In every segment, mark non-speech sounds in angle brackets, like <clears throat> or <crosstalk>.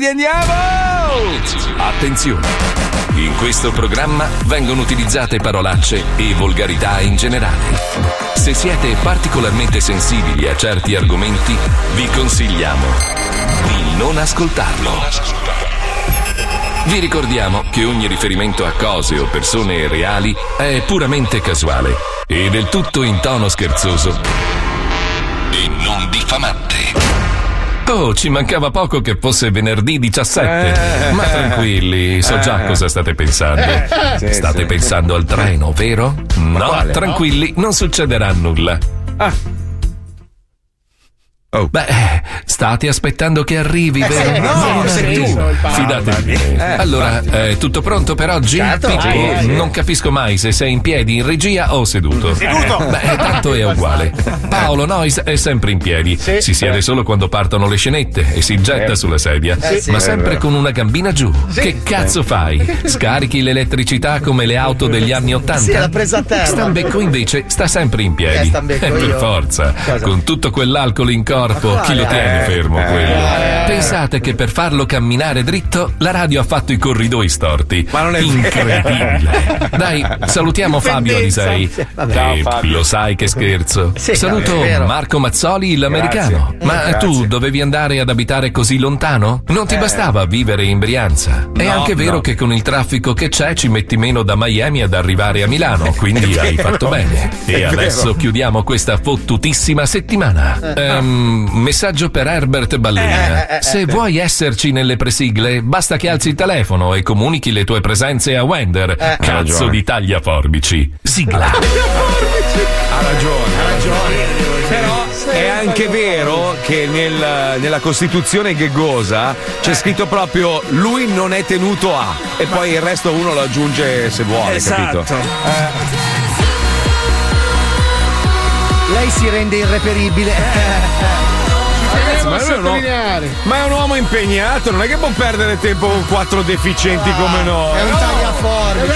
Andiamo! Attenzione! In questo programma vengono utilizzate parolacce e volgarità in generale. Se siete particolarmente sensibili a certi argomenti, vi consigliamo di non ascoltarlo. Vi ricordiamo che ogni riferimento a cose o persone reali è puramente casuale e del tutto in tono scherzoso e non diffamante. Oh, ci mancava poco che fosse venerdì 17. Eh. Ma tranquilli, so già Eh. cosa state pensando. Eh. State sì. pensando al treno, vero? No, quale? tranquilli, non succederà nulla. Oh. Beh, state aspettando che arrivi, Eh, vero? sì, no, sei tu. Fidatevi. Eh, allora, è tutto pronto per oggi? Certo. Pippo, Sì, sì. non capisco mai se sei in piedi in regia o seduto. Seduto. Beh, tanto è uguale. Paolo Nois è sempre in piedi. Si siede solo quando partono le scenette e si getta sulla sedia. Eh, sì. Ma sempre con una gambina giù. Che cazzo fai? Scarichi l'elettricità come le auto degli anni Ottanta? Sì, l'ha presa a terra. Stambecco invece sta sempre in piedi. Eh, Eh, per forza. Cosa? Con tutto quell'alcol in corpo, Ma chi lo tiene Eh, fermo eh, quello? eh. Pensate che per farlo camminare dritto la radio ha fatto i corridoi storti. Ma non è incredibile. Dai, salutiamo Fabio Alisei. Eh, lo sai che scherzo. Sì, Saluto è. Marco Mazzoli, l'americano. Grazie. Ma Eh, tu grazie. dovevi andare ad abitare così lontano? Non ti Eh. bastava vivere in Brianza? è No, anche vero no. che con il traffico che c'è ci metti meno da Miami ad arrivare a Milano, <laughs> quindi hai fatto bene. E È adesso chiudiamo questa fottutissima settimana. Ehm, messaggio per Herbert Ballerina. Se vuoi esserci nelle presigle, basta che alzi il telefono e comunichi le tue presenze a Wender. Cazzo di tagliaforbici. Sigla. Ha ragione, ha ragione. Però è anche vero che nel- nella Costituzione ghegosa c'è scritto proprio lui non è tenuto a e poi il resto uno lo aggiunge se vuole, capito? Lei si rende irreperibile. Ragazzi, ma, lui è un uomo- ma è un uomo impegnato, non è che può perdere tempo con quattro deficienti come noi. È un tagliaforbici.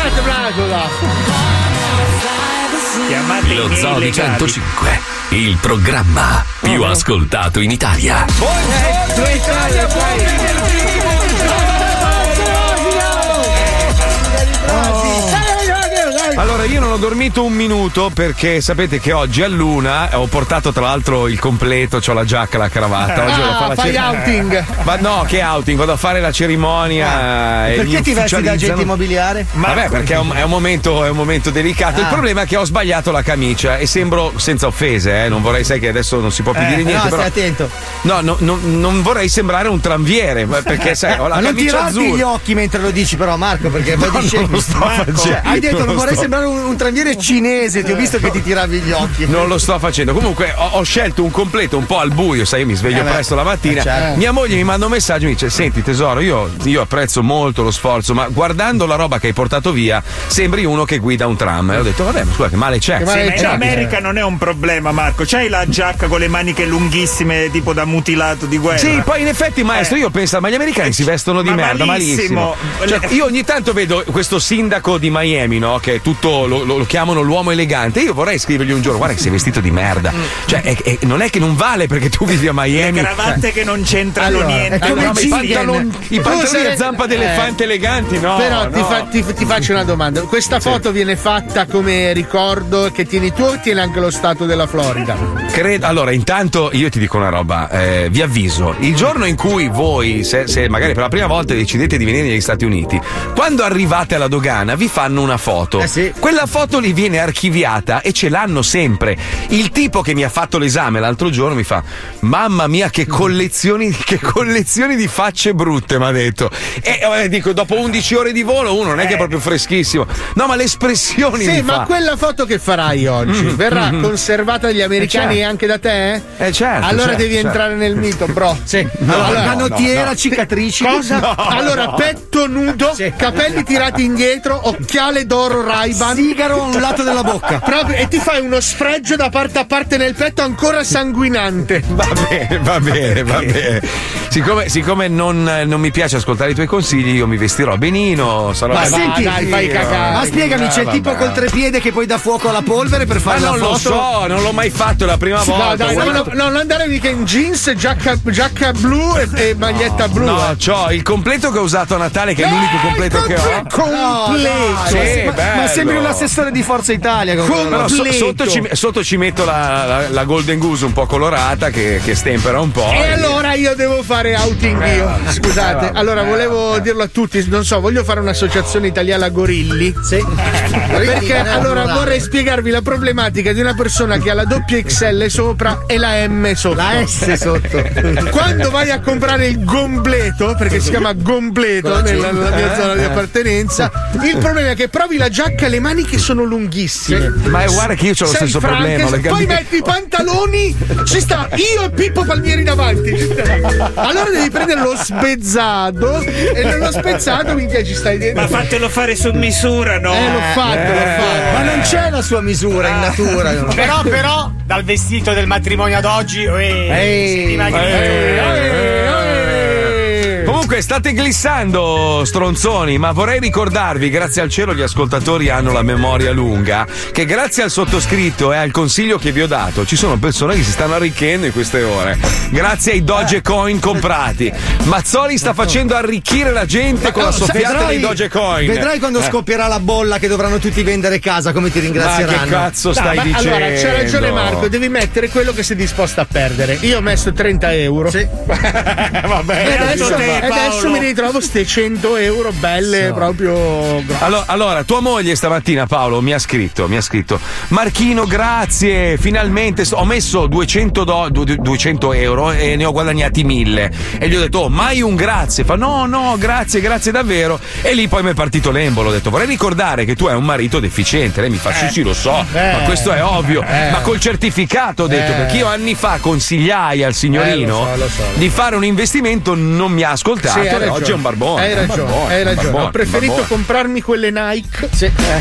Chiamate Lo i miei Zoo di legali. 105, il programma più ascoltato in Italia. Buongiorno Italia, Allora, io non ho dormito un minuto perché sapete che oggi a luna ho portato tra l'altro il completo, ho la giacca, la cravatta. Oggi vado a fare la fai cer- outing. Ma no, che outing? Vado a fare la cerimonia. mi Perché ti vesti da agente immobiliare? Vabbè, perché è un, è un momento, è un momento delicato. Il Ah. problema è che ho sbagliato la camicia e sembro senza offese, eh. Non vorrei, sai che adesso non si può più dire niente. no, però... stai attento. No, no, no, non vorrei sembrare un tranviere, perché sai, ho la Ma non camicia tirarti azzurra. gli occhi mentre lo dici, però, Marco, perché poi No, dici. non lo sto facendo. Cioè, hai detto, Non non vorrei sto- sembrare un, un tranviere cinese, ti ho visto che ti tiravi gli occhi. Non lo sto facendo. Comunque ho, ho scelto un completo un po' al buio, sai, io mi sveglio Eh beh. presto la mattina. Eh, certo. Mia moglie mi manda un messaggio e mi dice: Senti, tesoro, io, io apprezzo molto lo sforzo, ma guardando la roba che hai portato via, sembri uno che guida un tram. E ho detto, vabbè, ma scusa, che male c'è? Che Sì, ma in c'è? America non è un problema, Marco. C'hai la giacca con le maniche lunghissime, tipo da mutilato di guerra. Sì, poi in effetti, maestro, Eh. io penso, ma gli americani si vestono di Ma merda, malissimo. malissimo. Cioè, io ogni tanto vedo questo sindaco di Miami, no? Che è tutto lo, lo- lo chiamano l'uomo elegante. Io vorrei scrivergli un giorno: guarda che sei vestito di merda. Cioè, è- è- non è che non vale perché tu vivi a Le Miami. cravatte che non c'entrano Allora, niente. è come No, i Cingen. pantaloni, i pantaloni sei- a zampa d'elefante eleganti, no. Però ti, no. fa- ti- ti faccio una domanda. Questa foto viene fatta come ricordo che tieni tu o tieni anche lo stato della Florida? Credo- allora, intanto io ti dico una roba, eh, vi avviso, il giorno in cui voi, se, se magari per la prima volta decidete di venire negli Stati Uniti, quando arrivate alla dogana vi fanno una foto. Eh sì. Quella foto lì viene archiviata e ce l'hanno sempre. Il tipo che mi ha fatto l'esame l'altro giorno mi fa: Mamma mia, che collezioni, che collezioni di facce brutte, mi ha detto. E eh, dico, dopo 11 ore di volo, uno non è che è proprio freschissimo. No, ma le espressioni Sì, ma fa. quella foto che farai oggi verrà conservata dagli americani certo. e anche da te? Eh, certo, Allora certo, devi certo. entrare nel mito, bro. <laughs> Sì. no, canottiera, no. cicatrici. Cosa? Allora, petto nudo, capelli tirati indietro, occhiale d'oro Ray-Ban. Sigaro a un lato della bocca. <laughs> Proprio, e ti fai uno sfregio da parte a parte nel petto ancora sanguinante. <laughs> Va bene, va bene, va bene. Siccome, siccome non, non mi piace ascoltare i tuoi consigli, io mi vestirò benino. Sarò Ma senti, dai, fai cagare. Ma spiegami, c'è il tipo col trepiede che poi dà fuoco alla polvere per Ma fare la non lo so, non l'ho mai fatto, è la prima volta. No, dai, no, no, no, non andare mica in jeans, giacca, giacca blu e, e maglietta blu. No, eh. c'ho il completo che ho usato a Natale, che è l'unico completo che ho. Completo. Sì, ma, ma sembri un assessore di Forza Italia. Però so- sotto, ci, sotto ci metto la, la- la Golden Goose un po' colorata che, che stempera un po'. E allora io devo fare outing Eh, io. Scusate, allora volevo dirlo a tutti, non so, voglio fare un'associazione italiana gorilli. Sì. Perché allora vorrei spiegarvi la problematica di una persona che ha la doppia XL sopra e la M sotto. La S sotto. Quando vai a comprare il gombleto, perché si chiama gombleto nella, nella mia zona di appartenenza, il problema è che provi la giacca e le maniche sono lunghissime. Ma è guarda che io ho lo Sei stesso Frank, problema. le Poi gambe- metti i pantaloni, ci sta io e Pippo Palmieri davanti. Allora devi prendere lo spezzato e nello spezzato minchia ci stai dentro. Ma fatelo fare su misura, no? Eh, l'ho fatto, l'ho fatto. Ma non c'è la sua misura in natura. Però, però, dal vestito del matrimonio ad oggi, eh, Ehi. si dimagri- Comunque state glissando, stronzoni, ma vorrei ricordarvi, grazie al cielo gli ascoltatori hanno la memoria lunga, che grazie al sottoscritto e al consiglio che vi ho dato ci sono persone che si stanno arricchendo in queste ore. Grazie ai Dogecoin comprati. Mazzoli sta facendo arricchire la gente con la soffiata dei Dogecoin. vedrai quando Eh. scoppierà la bolla che dovranno tutti vendere casa come ti Ma ringrazieranno. che cazzo No, stai ma dicendo? allora c'è ragione Marco, devi mettere quello che sei disposto a perdere. Io ho messo 30 euro. Sì. <laughs> E adesso, te, e adesso mi ritrovo ste 100 euro belle proprio. Allora, allora, tua moglie stamattina, Paolo, mi ha scritto, mi ha scritto, Marchino, grazie, finalmente ho messo 200, do- du- du- 200 euro e ne ho guadagnati 1000. E gli ho detto, oh, mai un grazie. Fa, no, no, grazie, grazie davvero. E lì poi mi è partito l'embolo. Ho detto, vorrei ricordare che tu hai un marito deficiente. Lei mi fa, sì, sì, lo so, ma questo è ovvio. Ma col certificato ho detto, perché io anni fa consigliai al signorino Eh, lo so, lo so. di fare un investimento, non mi ha ascoltato Sì, hai oggi è un barbone. Hai ragione, barbone, hai ragione. barbone, Ho preferito barbone. comprarmi quelle Nike.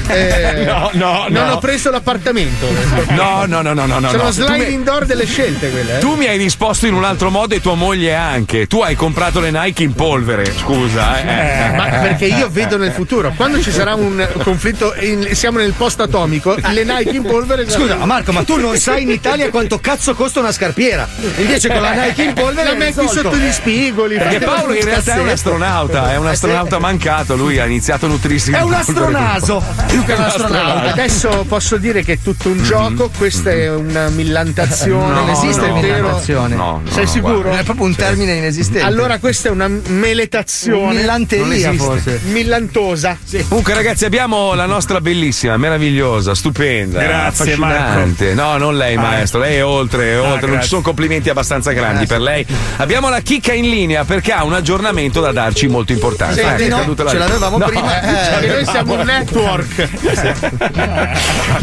Eh, <laughs> No, no, Non no. ho preso l'appartamento. No, no, no, no, no, no. Sono no. Mi- sliding door delle scelte quelle. eh. Tu mi hai risposto in un altro modo e tua moglie anche. Tu hai comprato le Nike in polvere, scusa. Eh. Ma perché io vedo nel futuro, quando ci sarà un conflitto, in- siamo nel post atomico, le Nike in polvere. Scusa, ma Marco, ma tu non sai in Italia quanto cazzo costa una scarpiera. Invece con la Nike in polvere la metti risolto. sotto gli spigoli. Perché Paolo in realtà è un astronauta, è un astronauta mancato, lui ha iniziato a nutrirsi È un astronaso. Più che un astronauta. Adesso posso dire che è tutto un gioco, questa è una millantazione. Non esiste no, millantazione. No, no, Sei sicuro? guarda. È proprio un termine inesistente. Allora questa è una meletazione. Millanteria, forse. Millantosa. Comunque, ragazzi, abbiamo la nostra bellissima, meravigliosa, stupenda, Grazie, affascinante. No, non lei, maestro, lei è oltre, è oltre. non ci grazie. sono complimenti abbastanza grandi per lei. Abbiamo la chicca in linea perché ha un aggiornamento da darci molto importante. Sì, Eh, no, la- ce l'avevamo No, prima. Perché noi siamo un network.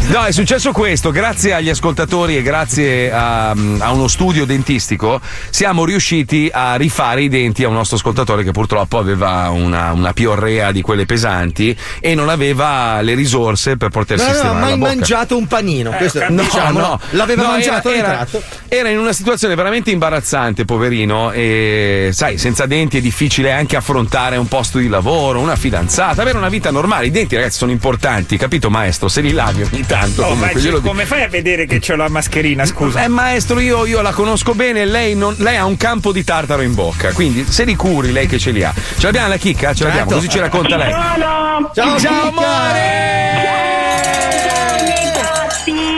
No, è successo questo, grazie agli ascoltatori e grazie a, a uno studio dentistico siamo riusciti a rifare i denti a un nostro ascoltatore che purtroppo aveva una, una piorrea di quelle pesanti e non aveva le risorse per poter aveva sistemare mai la bocca. mangiato un panino. Questo, No, diciamo, no, l'aveva No, mangiato era, era, era in una situazione veramente imbarazzante, poverino. E sai, senza denti difficile anche affrontare un posto di lavoro, una fidanzata, avere una vita normale. I denti, ragazzi, sono importanti, capito, maestro? Se li lavi ogni tanto. Oh, ma comunque, dico. come fai a vedere che c'ho la mascherina, scusa? Eh, maestro, io, io la conosco bene, lei, non- lei ha un campo di tartaro in bocca, quindi se li curi lei che ce li ha. Ce l'abbiamo la chicca? Ce l'abbiamo, Certo. così ci racconta lei. Ciao, Ciao, Ciao, Chicca! ragazzi!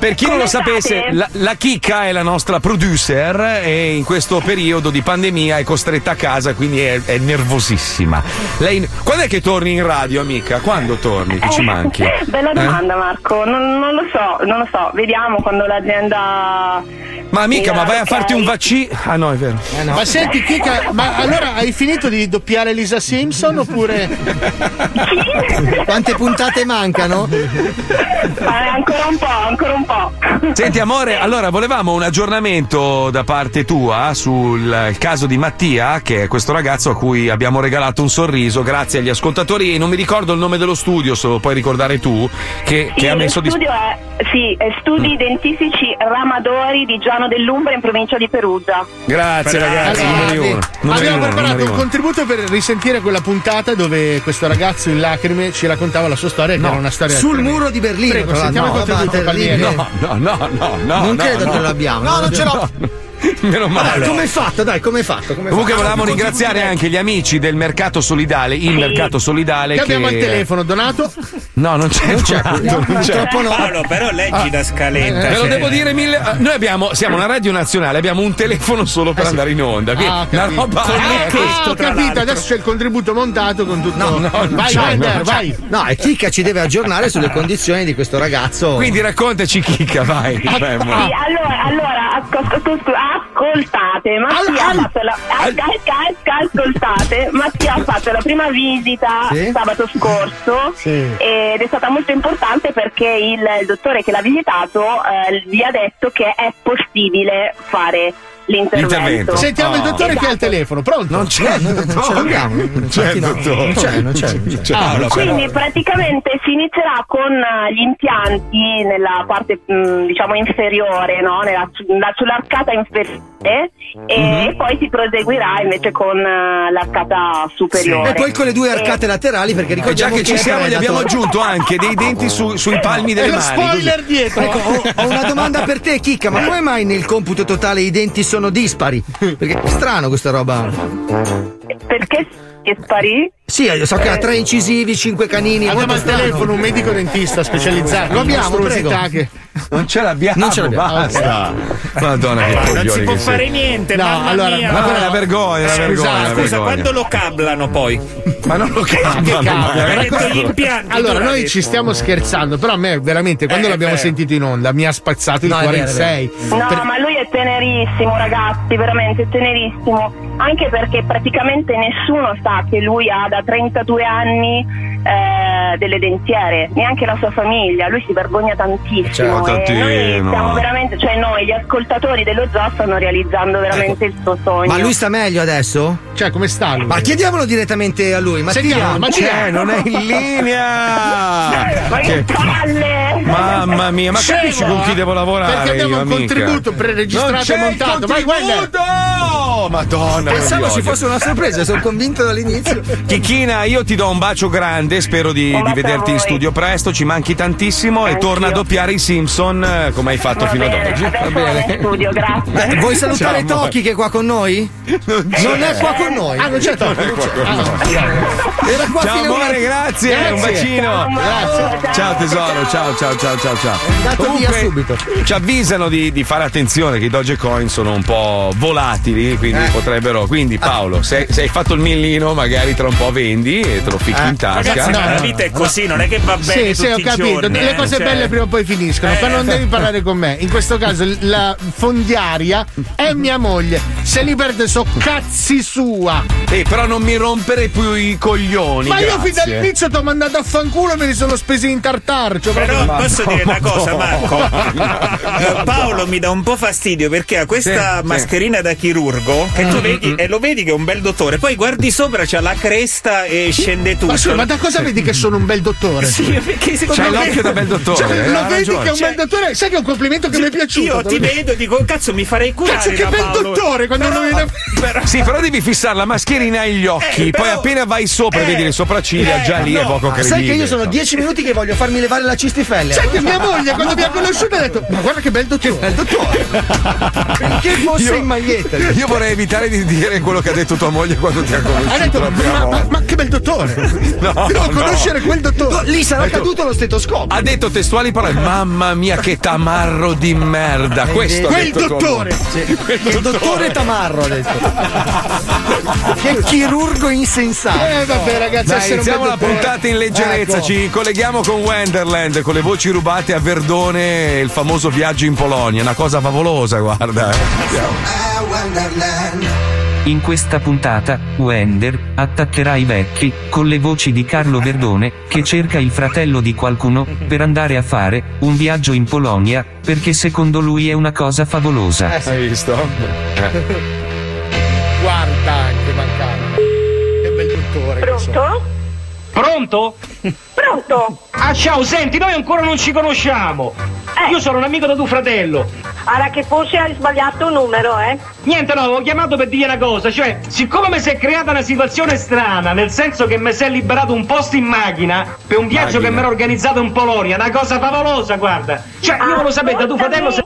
Per chi non lo Come sapesse, state? la, la Chicca è la nostra producer e in questo periodo di pandemia è costretta a casa, quindi è, è nervosissima. Lei, quando è che torni in radio, amica? Quando torni? Che ci manchi? Eh, <laughs> Bella Eh? domanda Marco, non, non lo so, non lo so, vediamo quando l'azienda... Ma amica, ma vai a farti un vaccino? Ah no, è vero. Ma senti, Kika, ma allora hai finito di doppiare Lisa Simpson oppure. Quante puntate mancano? Eh, ancora un po', ancora un po'. Po'. Senti <laughs> amore, allora volevamo un aggiornamento da parte tua sul caso di Mattia, che è questo ragazzo a cui abbiamo regalato un sorriso grazie agli ascoltatori e non mi ricordo il nome dello studio, se lo puoi ricordare tu, che, Sì, che ha lo messo a studio è, sì, è Studi Dentistici Ramadori di Giano dell'Umbra in provincia di Perugia. Grazie ragazzi, Allora, numeri vedi, uno. numeri abbiamo uno, preparato un contributo per risentire quella puntata dove questo ragazzo in lacrime ci raccontava la sua storia, che era una storia Sul muro di Berlino. Prego, sentiamo il l'altro. contributo No, Palmieri. No, no, no, no, no. non no, credo no. che l'abbiamo. No, non ce l'ho. <laughs> Meno male. Vabbè, come hai fatto? Dai, come hai fatto? Hai Comunque fatto? volevamo ringraziare anche gli amici del Mercato Solidale, il Mercato Solidale Che che abbiamo al telefono, Donato? No, non c'è. Non c'è, <laughs> Donato, non c'è. purtroppo no. Paolo, però leggi da scaletta. Ve lo cioè- devo dire mille. eh, Noi abbiamo, siamo una radio nazionale, abbiamo un telefono solo per andare in onda. Quindi Ah, ho una capito. roba. Ah, eh, ho tra capito, l'altro. adesso c'è il contributo montato con tutto. No, no, vai, non c'è. vai. No, e Chicca ci deve aggiornare sulle condizioni di questo ragazzo. Quindi raccontaci, Chicca, vai. Ah, Vai, Sì, allora, allora asco- asco- asco- ascoltate, Mattia ha fatto la asca- ascoltate, <laughs> Mattia ha fatto la prima visita Sì. sabato scorso Sì. ed è stata molto importante perché il, il dottore che l'ha visitato eh, gli ha detto che è possibile fare l'intervento. L'intervento. Sentiamo il Oh. dottore che ha il Esatto. telefono, pronto? Non c'è, non, non ce l'abbiamo. Non c'è il no, dottore. Non c'è, non c'è. non c'è. Ah, Quindi praticamente si inizierà con eh, gli impianti nella parte mh, diciamo inferiore, no? Nella- la- sull'arcata inferiore e poi si proseguirà invece con eh, l'arcata superiore. E poi con le due arcate E- laterali, perché E già ricordiamo che ci è siamo, gli abbiamo aggiunto anche dei denti su- sui palmi E delle lo mani. così. spoiler dietro. Ecco, ho, ho una domanda per te, Chicca, ma come mai nel computo totale i denti sono dispari? Perché è strano questa roba. Perché sparì? Sì, io so che ha tre incisivi, cinque canini. Abbiamo al telefono un medico dentista specializzato. Lo abbiamo, prego. che- Non ce l'abbiamo, Non ce l'abbiamo. basta. Madonna, che Ma non si può fare sei. niente, No, mamma allora, mia. Ma quella è una vergogna, Scusa, vergogna. una Scusa, vergogna. quando lo cablano poi? Ma non lo cablano. Allora, noi ci stiamo scherzando, però a me veramente quando Eh, l'abbiamo beh. sentito in onda mi ha spazzato il No, è cuore in vero, è vero. sei. No, Per- ma lui è tenerissimo, ragazzi, veramente tenerissimo. Anche perché praticamente nessuno sa che lui ha da 32 anni eh, delle dentiere, neanche la sua famiglia. Lui si vergogna tantissimo. Certo, e noi stiamo veramente, cioè noi, gli ascoltatori dello zoo, stanno realizzando veramente il suo sogno. Ma lui sta meglio adesso? Cioè, come sta lui? Ma chiediamolo direttamente a lui. Mattia, Sentiamo, ma C'è, non è in linea. Ma che palle! Mamma mia, ma Scemo, capisci con chi devo lavorare? Perché abbiamo io, un amica? contributo preregistrato Non c'è e montato. Wender! contributo! Madonna, Pensavo ci fosse una sorpresa, sono convinto dall'inizio. <laughs> Chichina, io ti do un bacio grande, spero di, di vederti in studio presto, ci manchi tantissimo e Anch'io. torna a doppiare i Simpson eh, come hai fatto Va fino ad bene, oggi. adesso vado in studio, grazie. Eh, vuoi salutare Ciao. Toki che è qua con noi? Non è qua con noi. Ah, non c'è Tocco. Era qua Ciao amore, una- grazie, un Grazie. bacino. Grazie. Ciao tesoro, ciao ciao ciao ciao ciao. Subito. ci avvisano di, di fare attenzione che i Dogecoin sono un po' volatili, quindi Eh. potrebbero. Quindi Paolo, se, se hai fatto il millino, magari tra un po' vendi e te lo ficchi in tasca. Ragazzi, ma no, la vita è così, non è che va bene Sì, sì, ho capito. giorni, Le eh, cose cioè- belle prima o poi finiscono. Eh. Però non devi parlare con me. In questo caso, la fondiaria è mia moglie. Se li perde, so cazzi sua. Eh, però non mi rompere più i coglioni. Ma io fin grazie. dall'inizio ti ho mandato a fanculo e me li sono spesi in tartar. Cioè, Però proprio- posso dire una cosa, Marco? Eh, <laughs> Paolo mi dà un po' fastidio perché ha questa Sì, sì. mascherina da chirurgo che tu vedi e lo vedi che è un bel dottore. Poi guardi sopra, c'ha la cresta e scende tutto. Ma, scusa, ma da cosa vedi che sono un bel dottore? Sì, perché secondo C'hai me l'occhio da bel dottore. Cioè, eh, lo vedi ragione. che è un bel dottore? Sai che è un complimento che mi è piaciuto. Io ti vedo e dico, cazzo, mi farei curare. Cazzo, che da bel Paolo. dottore quando Però- uno viene- però- Sì, però devi fissare la mascherina agli occhi. Eh, poi però- appena vai sopra e eh, vedi le sopracciglia, eh, già lì è no. poco Ah, credibile. Sai che io sono dieci minuti che voglio farmi levare la cistifelle. Sai che mia moglie quando mi ha conosciuto ha detto: Ma guarda che bel dottore. È il dottore. che fosse Io- in maglietta. Io vorrei evitare di dire quello che ha detto tua moglie quando ti ha conosciuto. Ha detto: ma, ma- ma che bel dottore! No, Devo no. conoscere quel dottore. Lì sarà Ecco. caduto lo stetoscopio. Ha detto testuali parole. Mamma mia, che tamarro di merda. Questo Quel detto tua dottore. Il dottore Tamarro ha detto. <laughs> che chirurgo insensato. Eh, vabbè, ragazzi, Dai, iniziamo la dottore. puntata in leggerezza. Ecco. Ci colleghiamo con Wonderland con le voci rubate a Verdone e il famoso viaggio in Polonia. Una cosa favolosa, guarda. eh. In questa puntata, Wender attaccherà i vecchi con le voci di Carlo Verdone, che cerca il fratello di qualcuno per andare a fare un viaggio in Polonia, perché secondo lui è una cosa favolosa. Hai visto? Guarda anche mancava. Che bel dottore. che sono. Pronto? Pronto? Pronto? Ah ciao, senti, noi ancora non ci conosciamo. Eh. Io sono un amico di tuo fratello. Allora che forse hai sbagliato un numero, eh? Niente, no, ho chiamato per dire una cosa, cioè, siccome mi si è creata una situazione strana, nel senso che mi si è liberato un posto in macchina per un viaggio Macchina. che mi ero organizzato in Polonia, una cosa favolosa, guarda. Cioè, io volevo sapere da tuo fratello se...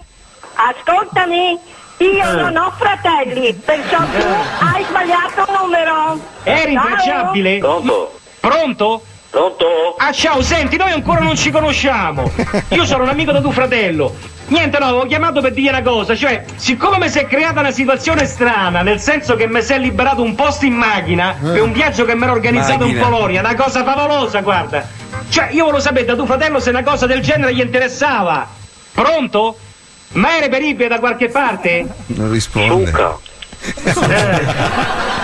Ascoltami, io non ho fratelli, perciò tu hai sbagliato un numero. È Ciao. rintracciabile? Pronto? Pronto? Pronto? Ah ciao, senti, noi ancora non ci conosciamo. <laughs> Io sono un amico di tuo fratello. Niente, no, ho chiamato per dire una cosa, cioè, siccome mi si è creata una situazione strana, nel senso che mi si è liberato un posto in macchina per un viaggio che mi ero organizzato in Macchina. Polonia, una cosa favolosa, guarda. Cioè, io volevo sapere da tuo fratello se una cosa del genere gli interessava. Pronto? Ma è reperibile da qualche parte? Non risponde. Luca. <laughs>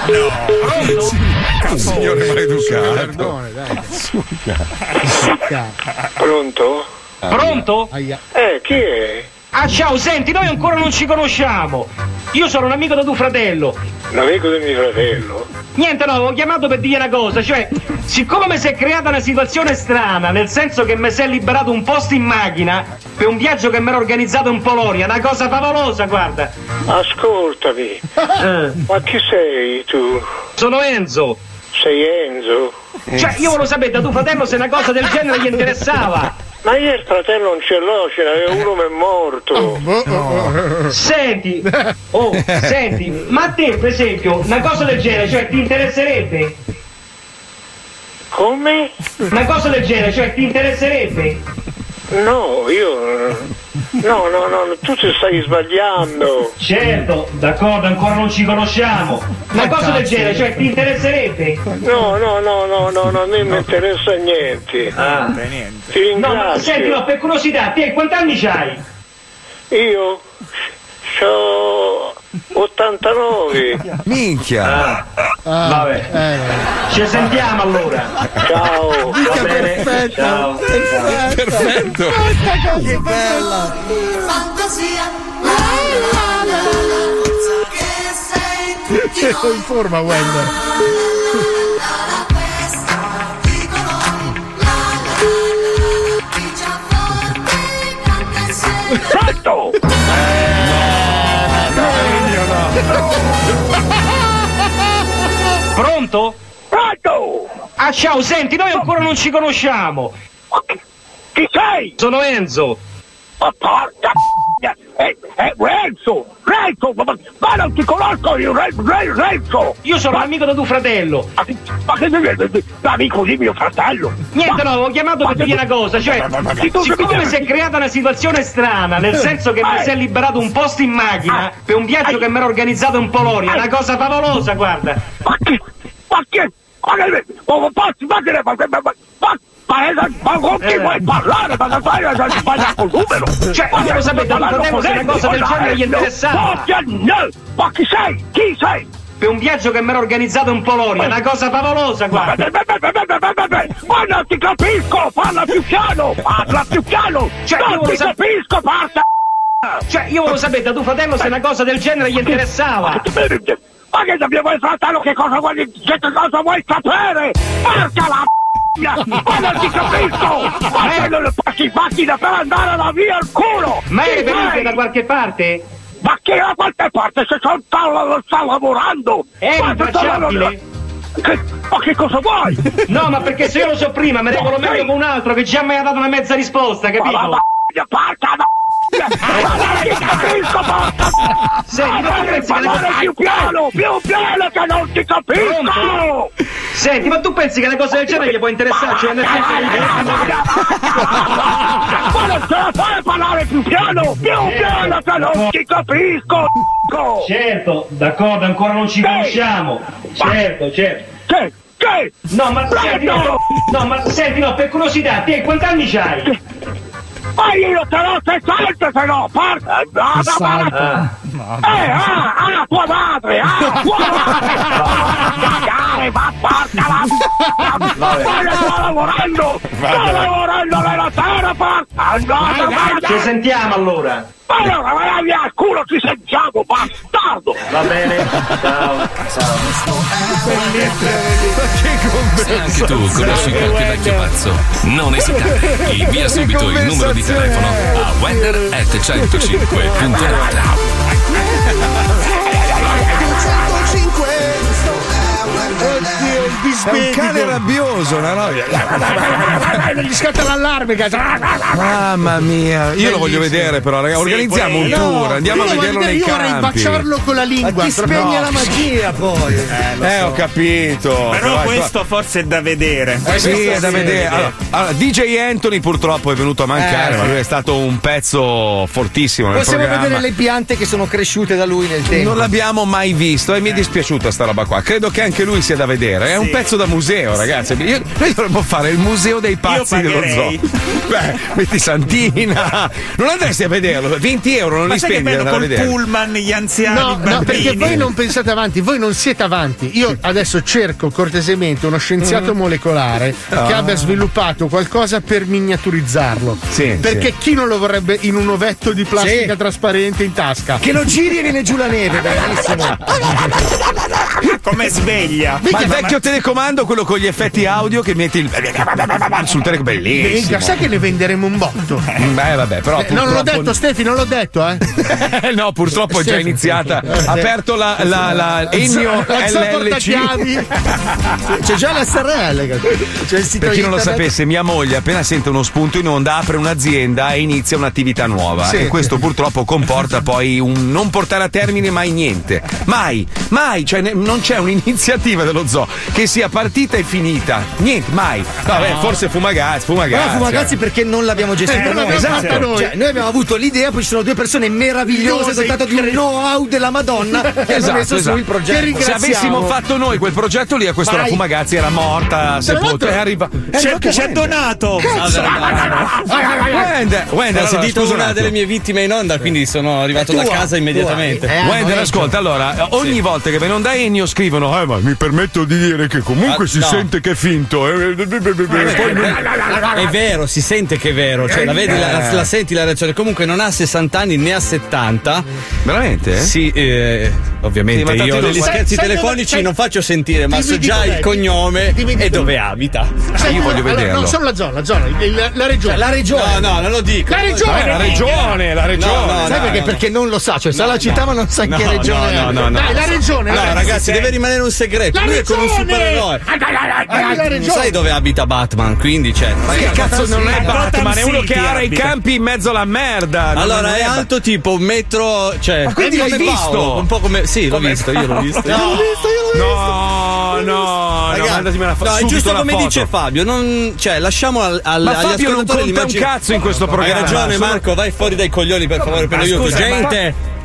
Pronto? Signore maleducato. Perdone, dai. Pronto? Pronto? Aia. Eh, chi è? Ah ciao, senti, noi ancora non ci conosciamo. Io sono un amico di tuo fratello. Un amico di mio fratello. Niente, no, ho chiamato per dire una cosa, cioè, siccome mi si è creata una situazione strana, nel senso che mi si è liberato un posto in macchina per un viaggio che mi ero organizzato in Polonia, una cosa favolosa, guarda. Ascoltami. Eh, Ma chi sei tu? sono Enzo. Sei Enzo? Cioè, io volevo sapere da tuo fratello se una cosa del genere gli interessava. Ma io il fratello non ce l'ho, ce n'aveva uno ma è morto. Oh, oh, oh. Senti, oh, senti, ma a te, per esempio, una cosa del genere, cioè, ti interesserebbe? Come? Una cosa del genere, cioè, ti interesserebbe? No, io. No, no, no, tu ti stai sbagliando. Certo, d'accordo, ancora non ci conosciamo. Una cosa del genere, cioè, ti interesserebbe? No, no, no, no, no, no, a me non mi interessa niente. Ah. Ti No, ma senti, no, ringrazio. per curiosità, te quanti anni c'hai? Io ho 89. Minchia. Ah, Vabbè. eh, Ci sentiamo allora. Ciao. Va bene. perfetto. Ciao. Perfetto. che bella. Fantasia, la la la la, sa che sei in forma Wender. la <laughs> Pronto? Pronto? Ah, ciao, senti, noi ancora non ci conosciamo. Chi sei? Sono Enzo. Ma porca è, è Renzo! Renzo! Ma, ma non ti conosco io, Re, Re, Renzo! Io sono un amico di tuo fratello. Ma, ma che l'amico di mio fratello? Niente, Ma- no, ho chiamato ma per che- dire una cosa, cioè, Ma- ma- ma- ma- siccome ma- si è creata una situazione strana, nel senso che mi Eh. si è liberato un posto in macchina per un viaggio che mi ero organizzato in Polonia, una cosa favolosa, guarda. Ma che? Ma che? Ma che? Ma ma posso immaginare? Ma, ma, ma, ma, ma, ma con chi Eh. vuoi parlare? Ma non fai hai sbagliato il numero! Cioè, Ma io lo sapevo se con una cosa del genere gli interessava. Ma che- no! Ma chi sei? Chi sei? Per un viaggio che mi ero organizzato in Polonia, una cosa favolosa, Ma, guarda. ma, ma, ma, ma, ma, ma, ma, ma non ti capisco! Parla più piano! Parla più piano! Cioè, io non volevo ti capisco, porca! Cioè, io volevo sapere da tuo fratello se una cosa del genere gli interessava. Ma che dobbiamo il fratello che cosa vuoi, che cosa vuoi sapere? Porca la ma non ti capisco! Ma non passi in macchina per andare alla via al culo! Ma è sei? da qualche parte? Ma che da qualche parte se sono sta, sta lavorando? È Ma Che, ma che cosa vuoi? No, ma perché se io lo so prima, mi regolo meglio con un altro che già mi ha dato una mezza risposta, Ma capito? ma- porca la ma non ti capisco, porca Senti, ma Ma le più piano, più piano che non ti capisco! Senti, ma tu pensi che una cosa del genere gli può interessare? Cioè, Ma non ce la fai parlare più piano! Più piano che non ti capisco! Certo, d'accordo, ancora non ci conosciamo. Certo, certo. Che? Che? No, ma senti, no, no, ma senti, no, per curiosità, te quanti anni c'hai? Ma io te lo 60 se no, porca! No, no, Sessanta. Eh, ah, ah, tua madre! Ah, tua madre! Cagare, ma porca la... <laughs> Ma sto lavorando! Sto lavorando nella terra, porca! No, Ci sentiamo allora. Ma allora, ma al culo, ci sentiamo, bastardo! Va bene, ciao, ciao. Se anche tu conosci qualche vecchio pazzo, non esitare. Invia subito il numero di telefono a weather at 105.9. 105 bisbetico. Un cane rabbioso, una noia. Eh, gli scatta l'allarme. Mamma mia, io lo voglio vedere, però, ragazzi. Organizziamo un tour, andiamo a vederlo nei campi. Io vorrei baciarlo con la lingua. Ti spegne la magia, poi. Eh, eh ho capito. Però questo forse è da vedere. Eh, sì, è da vedere. Allora, DJ Anthony purtroppo è venuto a mancare, eh, ma lui è stato un pezzo fortissimo. Possiamo vedere le piante che sono cresciute da lui nel tempo. Non l'abbiamo mai visto e mi è dispiaciuta sta roba qua. Credo che anche lui sia da vedere. È un pezzo da museo, ragazzi. Io- noi dovremmo fare il museo dei pazzi dello zoo. Beh, metti Santina. Non andresti a vederlo. 20 euro non Ma li spendi ad bello andare a col vedere. pullman, gli anziani, No, no, perché voi non pensate avanti, voi non siete avanti. Io adesso cerco cortesemente uno scienziato molecolare Ah. che abbia sviluppato qualcosa per miniaturizzarlo. Sì, perché sì. chi non lo vorrebbe in un ovetto di plastica trasparente in tasca? Che lo giri e viene giù la neve, bellissimo. Come sveglia. Ma il vecchio telecomando, quello con gli effetti audio che metti il... sul telecomando, bellissimo. Minchia, sai che ne venderemo un botto? Beh, vabbè, però. Eh, non l'ho purtroppo- detto, Stefi, non l'ho detto, eh. Eh, <laughs> no, purtroppo è già iniziata. Ha aperto la, la, la Ennio La <laughs> LLC. C'è già la SRL. C'è il sito Per chi non lo sapesse, mia moglie appena sente uno spunto in onda apre un'azienda e inizia un'attività nuova. Sì. E questo purtroppo comporta <laughs> poi un non portare a termine mai niente. Mai, mai, cioè ne- non c'è un'iniziativa dello zoo che sia partita e finita. Niente, mai. Vabbè, forse Fumagazzi, Fumagazzi. Però Fumagazzi perché non l'abbiamo gestita Eh, noi. fatta noi. Cioè, noi abbiamo avuto l'idea, poi ci sono due persone meravigliose Io dotate di un know-how della Madonna <laughs> che hanno Esatto, messo su esatto. il progetto. Se avessimo fatto noi quel progetto lì, a quest'ora Vai. Fumagazzi era morta, sepolta. È arriva. C'è, c'è donato. Wender, Ho allora, sentito una delle mie vittime in onda, quindi sono arrivato da casa immediatamente. Eh, Wender, hanno ascolta, allora, ogni volta che ve non da Ennio scrivono, eh, ma mi permetto di dire che comunque Ah, si no. sente che è finto. eh, È vero, si sente che è vero, cioè la vedi, la, la- la senti la reazione. Comunque non ha 60 anni né ha 70. Veramente? Sì, eh, ovviamente Sì, io sai- scherzi sai telefonici sai- non faccio sentire, ma so già il cognome Dimmi e dove abita. Sai io voglio allora, vederlo. Non solo la zona, la zona, il- la regione. La regione. No, no, non lo dico. La regione. La regione, la regione. No, no, Sai no, perché? no. Perché non lo sa, cioè sa la città ma non sa No, che regione no, è. no, no. Dai, la regione. No, ragazzi, deve rimanere un segreto. La Lui è come un supereroe. La Non sai dove abita Batman, quindi c'è. Che cazzo non è Batman? È uno che ha i campi in mezzo alla merda. Allora è alto tipo un metro, cioè. Ma quindi l'hai visto? Un po' come. Sì, <laughs> l'ho visto, io l'ho visto. No, no, no, Ragazzi, mandatemi una foto. no, è giusto come foto. dice Fabio, non, cioè, lasciamo al, al, Ma Fabio non conta un cazzo in questo Hai programma. ragione, Sono- Marco, vai fuori dai coglioni per favore per aiuto. Gente!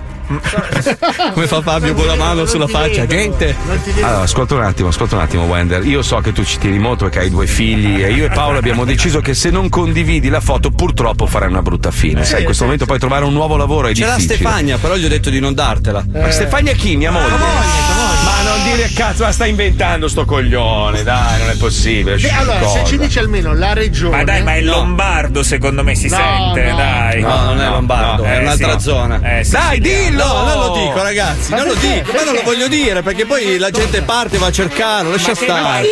Come fa Fabio con la mano sulla faccia? Gente! Allora, ascolta un attimo, ascolta un attimo, Wender. Io so che tu ci tieni molto perché hai due figli e io e Paolo abbiamo deciso che se non condividi la foto, purtroppo farai una brutta fine. Sai, in questo momento poi trovare un nuovo lavoro è C'è la difficile. Stefania, però gli ho detto di non dartela. Ma Stefania chi? Mia moglie? Ma non dire cazzo, ma sta inventando sto coglione, dai, non è possibile. Beh, allora, se Cosa? ci dice almeno la regione. Ma dai, ma è lombardo secondo me si No, sente, no. dai. No, non è Lombardo, è eh, un'altra sì. zona. Eh, sì, Dai, sì, dillo! No, non lo dico, ragazzi, Ma non lo perché? dico, ma non lo voglio dire perché poi la gente parte, va a cercarlo, lascia stare.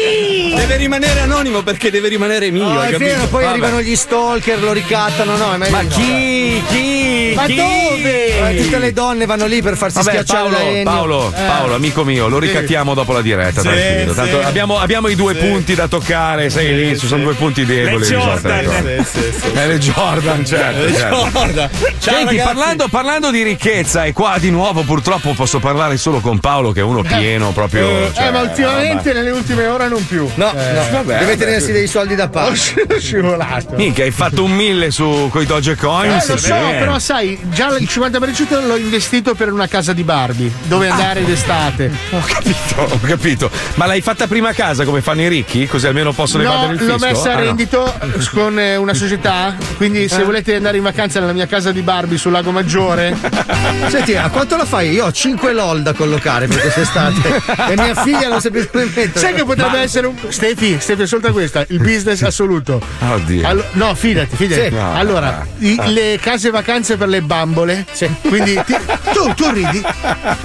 Deve rimanere anonimo perché deve rimanere mio. No, hai è capito? vero, poi Vabbè. arrivano gli stalker, lo ricattano, no, è meglio Ma no. chi? Chi? Ma chi? dove? Eh, tutte le donne vanno lì per farsi Vabbè, schiacciare Paolo. Paolo, Eh. Paolo, amico mio, lo ricattiamo dopo la diretta, Sì, tranquillo. Tanto sì. abbiamo, abbiamo i due punti da toccare, sei lì, ci sono due punti deboli. Le Jordan. Sì, sì, sì. Eh, le Jordan, certo. certo. Guarda, ciao Senti, parlando, parlando di ricchezza, e qua di nuovo purtroppo posso parlare solo con Paolo, che è uno pieno proprio. Eh, cioè, ma ultimamente nelle ultime ore non più. No, Eh, no, vabbè, deve vabbè. tenersi dei soldi da <laughs> Ho parte. sci- scivolato. Minchia, hai fatto un mille su coi Dogecoin. Eh, sì, lo so, sì. però sai, già il 50% l'ho investito per una casa di Barbie, dove andare d'estate. Capito, ho capito. Ma l'hai fatta prima a casa come fanno i ricchi? Così almeno possono No, evadere il fisco? l'ho messa a Ah, no. rendito <laughs> con eh, una società. Quindi, se Eh. volete andare in vacanza nella mia casa di Barbie sul Lago Maggiore, <laughs> Senti, a quanto la fai? Io ho 5 LOL da collocare per quest'estate. <laughs> e mia figlia non sapeva come mettere. sai che potrebbe essere un. Stefi, Stefi, ascolta questa: il business assoluto. Oddio. Allo- no, fidati, fidati. Sì. No. allora, i- le case vacanze per le bambole. Quindi ti- tu, tu ridi.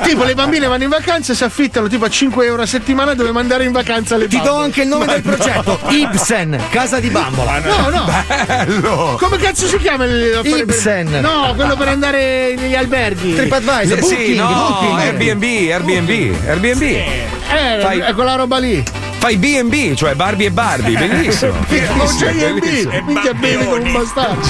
Tipo, le bambine vanno in vacanza e si affittano tipo a 5 euro a settimana dove mandare in vacanza le Ti bambole. do anche il nome del progetto: <laughs> Ibsen, casa di bambola. No, no. <laughs> Bello! Come cazzo si chiama il l'affare per- Ibsen. No, quello per andare negli alberghi. TripAdvisor, Eh, Booking, sì, no, Booking. Airbnb, Airbnb, Airbnb. Eh, Fai- è quella roba lì. Fai B&B, cioè Barbie e Barbie, <laughs> bellissimo. Non bellissimo, bellissimo. Minchia bevi come un bastardo.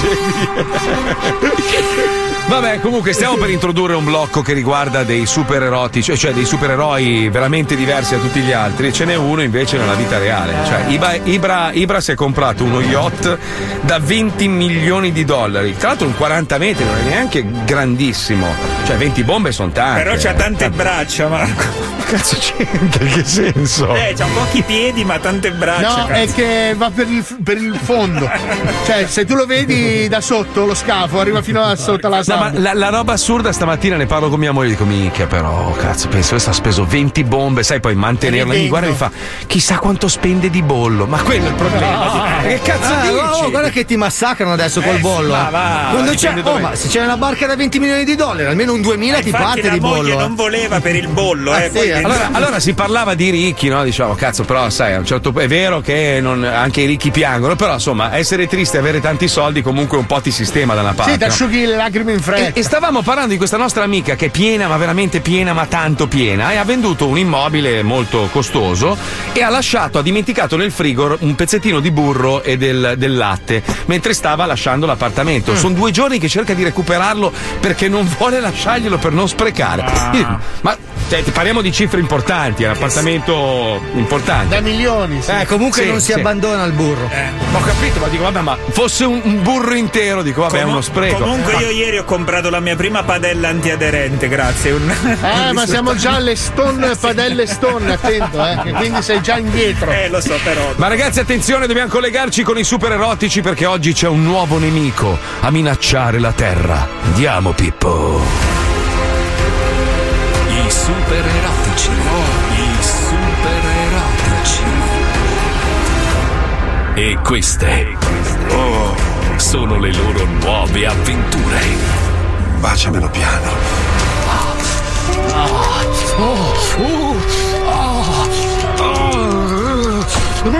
Vabbè, comunque stiamo per introdurre un blocco che riguarda dei super erotici, cioè dei supereroi veramente diversi da tutti gli altri. Ce n'è uno invece nella vita reale. Cioè, Iba- Ibra, Ibra si è comprato uno yacht da 20 milioni di dollari. Tra l'altro un 40 metri, non è neanche grandissimo. Cioè 20 bombe sono tante. Però c'ha tante braccia, Marco. <laughs> Cazzo c'entra? In che senso? Eh, c'ha pochi piedi, ma tante braccia. No, cazzo. è che va per il, per il fondo. <laughs> Cioè, se tu lo vedi da sotto, lo scafo arriva fino a sotto la No, ma la, la roba assurda stamattina ne parlo con mia moglie dico minchia però cazzo penso questo ha speso 20 bombe sai poi mantenerla Ridendo. guarda e mi fa chissà quanto spende di bollo ma quello è il problema che cazzo Ah, dici oh, guarda che ti massacrano adesso col Eh, bollo. ma va, Quando c'è, oh, ma se c'è una barca da 20 milioni di dollari, almeno un 2000 ti Infatti parte la di moglie bollo. non voleva per il bollo, Ah, eh. sì, poi- allora, allora si parlava di ricchi, no? Diciamo, cazzo, però sai, a un certo punto è vero che non- anche i ricchi piangono, però insomma, essere triste e avere tanti soldi comunque un po' ti sistema da una parte. Sì, ti no? asciughi le lacrime in fretta. e stavamo parlando di questa nostra amica che è piena, ma veramente piena, ma tanto piena, e ha venduto un immobile molto costoso e ha lasciato, ha dimenticato nel frigo un pezzettino di burro e del, del latte mentre stava lasciando l'appartamento. Sono due giorni che cerca di recuperarlo perché non vuole lasciarglielo per non sprecare. Io dico, Ma cioè, ti parliamo di cifre importanti, è un appartamento importante. Da milioni. sì. Eh, comunque Sì, non si sì. abbandona al burro. Ho capito, ma dico, vabbè, ma fosse un, un burro intero, dico, vabbè, è Comu- uno spreco. Comunque Ma- io ieri ho comprato la mia prima padella antiaderente, grazie. Un- Eh, <laughs> ma siamo già alle stone, padelle stone, attento, eh, che quindi sei già indietro. Eh, lo so, però. Ma ragazzi, attenzione, dobbiamo collegarci con i super erotici perché oggi c'è un nuovo nemico a minacciare la Terra. Andiamo, Pippo. I super erotici. I super erotici. E queste oh, sono le loro nuove avventure. Baciamelo piano.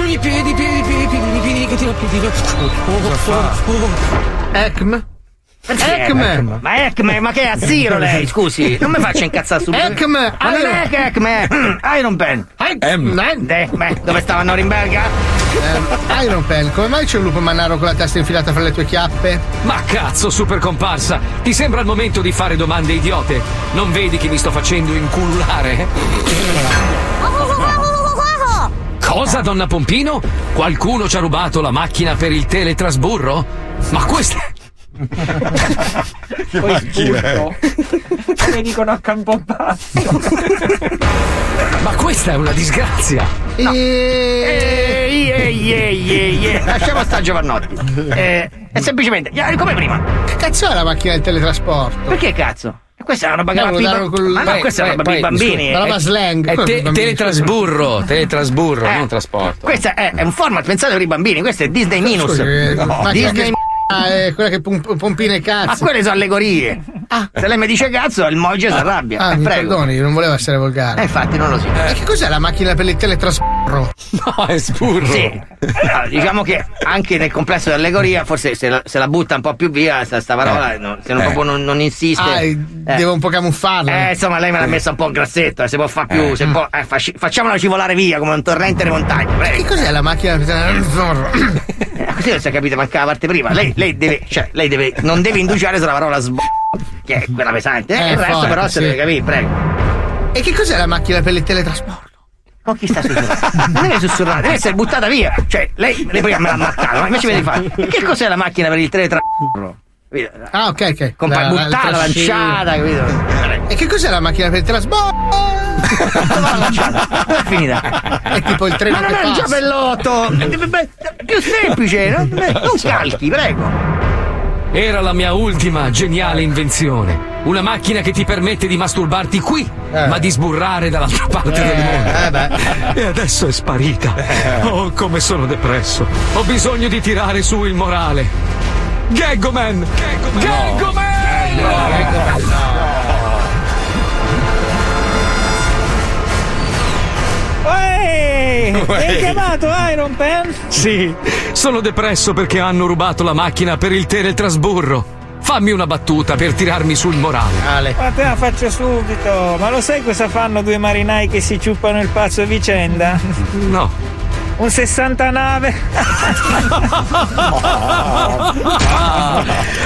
I piedi, piedi, piedi, piedi, piedi, piedi, piedi. Ecme. Ma Ecme, ma che è a zero lei? Scusi, non mi faccia incazzare subito. Ecme, Ma non è che Ecme, <clears throat> Iron Pen. Em. Eh, dove stava Norimberga? Eh, Iron Pen, come mai c'è un lupo mannaro con la testa infilata fra le tue chiappe? Ma cazzo, super comparsa! Ti sembra il momento di fare domande idiote? Non vedi che mi sto facendo incululare? Cosa, donna Pompino? Qualcuno ci ha rubato la macchina per il teletrasburro? Ma questa. Come <laughs> dicono a Campobasso. <laughs> Ma questa è una disgrazia! Ehi. Lasciamo sta Giovannotti. <laughs> Eh, è semplicemente, eh, come prima. Che cazzo è la macchina del teletrasporto? Perché cazzo? Questa è una roba che No, col- Ma no, Poi- questa è una poi- roba per i poi, bambini. Una roba Eh, slang. È te- per i bambini? teletrasburro, teletrasburro, Eh. non trasporto. Questo è, è un format pensato per i bambini, questo è Disney Minus. Eh, macchina Disney che Ah, è quella che pom- pompina i Ma cazzi. quelle sono allegorie. Se lei mi dice cazzo, il Mogge si arrabbia. Ah, Eh, mi prego. perdoni, non volevo essere Eh, volgare. infatti non lo so. E che cos'è la macchina per il teletrasporto? <laughs> No, è spurro. Sì. Allora, diciamo che anche nel complesso dell'allegoria, forse se la, se la butta un po' più via, sta, sta parola, no, se non, Eh. proprio non, non insiste. Ah, eh. devo un po' camuffarla. Eh, insomma, lei me l'ha messa un po' in grassetto, eh, se può far più, Eh. se può, eh, fasci- facciamola scivolare via come un torrente di montagna, Che prego. cos'è la macchina per il teletrasporto? <laughs> <coughs> Così non si è capito manca la parte prima. Lei, lei deve, cioè, lei deve, non deve indugiare sulla parola sb... che è quella pesante. Eh, Eh, il resto forte, però se sì. deve capire, prego. E che cos'è la macchina per il teletrasporto? Con chi sta sussurrando? Non deve sussurrare, deve essere buttata via. Cioè, lei, lei prima me l'ha marcato, ma invece vedi fare. Che cos'è la macchina per il teletrasporto? Ah, ok, ok. Con La- la- buttata, il trascino. lanciata, capito? E che cos'è la macchina per il trasporto? <laughs> È finita. È tipo il treno Ma non è un passa. giavellotto! Più semplice, no? non calchi, prego. Era la mia ultima geniale invenzione. Una macchina che ti permette di masturbarti qui, ma di sburrare dall'altra parte del mondo. E adesso è sparita. Oh, come sono depresso. Ho bisogno di tirare su il morale. Gaggoman! Gaggoman! Ehi! Uè. Hai chiamato Iron Pen? Sì, sono depresso perché hanno rubato la macchina per il teletrasburro. Fammi una battuta per tirarmi sul morale. Ma te la faccio subito. Ma lo sai cosa fanno due marinai che si ciuppano il pazzo a vicenda? No. Un 69. <laughs>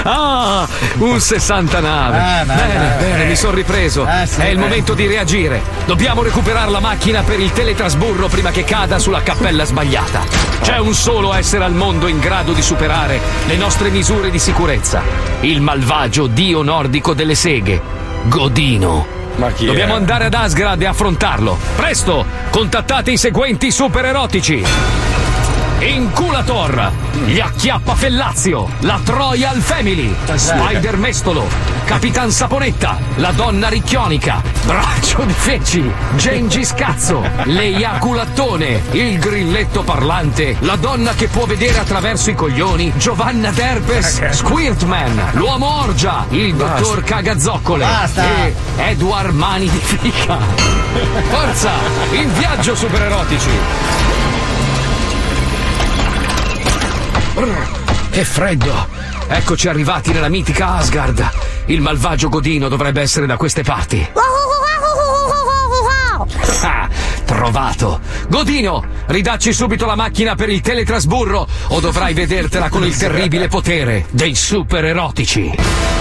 Ah, un 69. Ah, bene, bene, eh. mi sono ripreso. Eh, sì, È il eh. momento di reagire. Dobbiamo recuperare la macchina per il teletrasburro prima che cada sulla cappella sbagliata. C'è un solo essere al mondo in grado di superare le nostre misure di sicurezza. Il malvagio dio nordico delle seghe, Godino. Dobbiamo è? andare ad Asgard e affrontarlo. Presto! Contattate i seguenti super erotici. Inculator, gli Acchiappa Fellazio, la Troyal Family, Spider Mestolo, Capitan Saponetta, la donna ricchionica, Braccio di Feci, Gengis Cazzo, l'Eiaculattone, il grilletto parlante, la donna che può vedere attraverso i coglioni, Giovanna Derpes, Squirtman, l'uomo orgia, il dottor Cagazoccole Basta. e Edward Mani di Fica. Forza, in viaggio super Brr, Che freddo! Eccoci arrivati nella mitica Asgard. Il malvagio Godino dovrebbe essere da queste parti. <laughs> Ah, trovato! Godino, ridacci subito la macchina per il teletrasburro o dovrai vedertela con il terribile potere dei super erotici.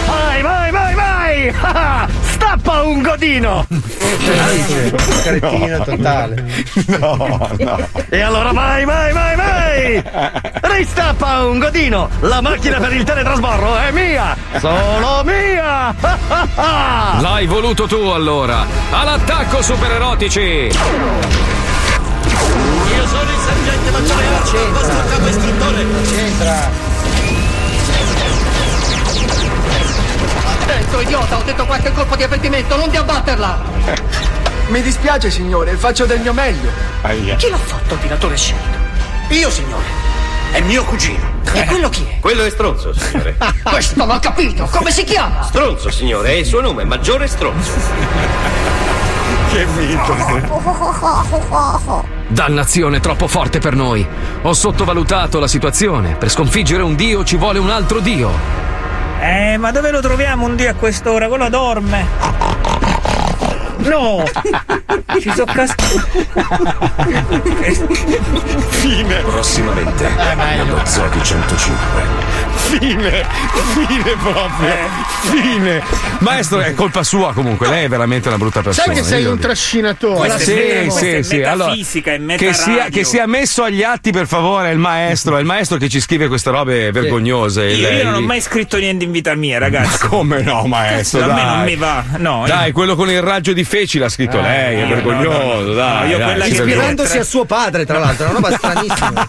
Vai, vai, vai, vai! <laughs> Ah, Stappa un godino! Cretino totale. No, no. E allora vai, vai, vai, vai! Ristappa un godino! La macchina per il teletrasborro è mia! Solo mia! <laughs> L'hai voluto tu allora! All'attacco super erotici! Io sono il sergente maggiore Arci, il vostro capo istruttore. C'entra. Dentro, idiota, ho detto qualche colpo di avvertimento, non di abbatterla! Mi dispiace, signore, faccio del mio meglio. Chi l'ha fatto il tiratore scelto? Io, signore. È mio cugino. E quello chi è? Quello è Stronzo, signore. <laughs> Questo non ho capito! Come si chiama? Stronzo, signore, è il suo nome, maggiore Stronzo. <laughs> Che Dannazione troppo forte per noi. Ho sottovalutato la situazione. Per sconfiggere un dio ci vuole un altro dio. Eh, ma dove lo troviamo un dio a quest'ora? Quello dorme. No! <laughs> Ci sono cascato. Fine. Prossimamente, nello Zodi 105. Fine, fine proprio. Fine. Maestro, è colpa sua comunque. Lei è veramente una brutta persona. Sai che sei io un lo dico. trascinatore. Sì, sì, sì. Allora, metafisica, è che sia, che sia messo agli atti, per favore, è il maestro. È il maestro che ci scrive queste robe vergognose. Io, Il- io non ho il- mai scritto niente in vita mia, ragazzi. Ma come no, maestro? A me dai. non mi va. No, Dai, io- quello con il raggio di feci l'ha scritto lei, è no, vergognoso, no, no. dai. Io dai, quella si che- vergogna. Ispirandosi a suo padre, tra l'altro, è una roba <laughs> stranissima.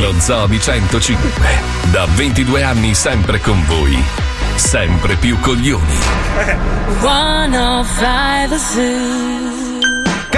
Lo Zobi 105. Da 22 anni sempre con voi. Sempre più coglioni. 105 Zoo.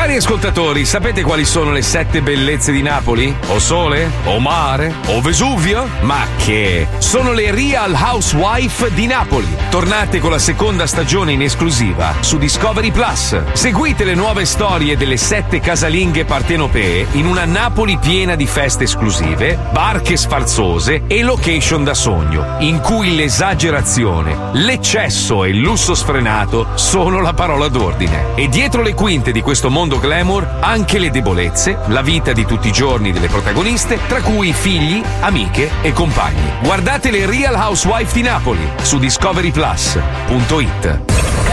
Cari ascoltatori, sapete quali sono le sette bellezze di Napoli? O sole? O mare? O Vesuvio? Ma che? Sono le Real Housewife di Napoli. Tornate con la seconda stagione in esclusiva su Discovery Plus. Seguite le nuove storie delle sette casalinghe partenopee in una Napoli piena di feste esclusive, barche sfarzose e location da sogno, in cui l'esagerazione, l'eccesso e il lusso sfrenato sono la parola d'ordine. E dietro le quinte di questo mondo glamour anche le debolezze, la vita di tutti i giorni delle protagoniste, tra cui figli, amiche e compagni. Guardate le Real Housewife di Napoli su discoveryplus.it.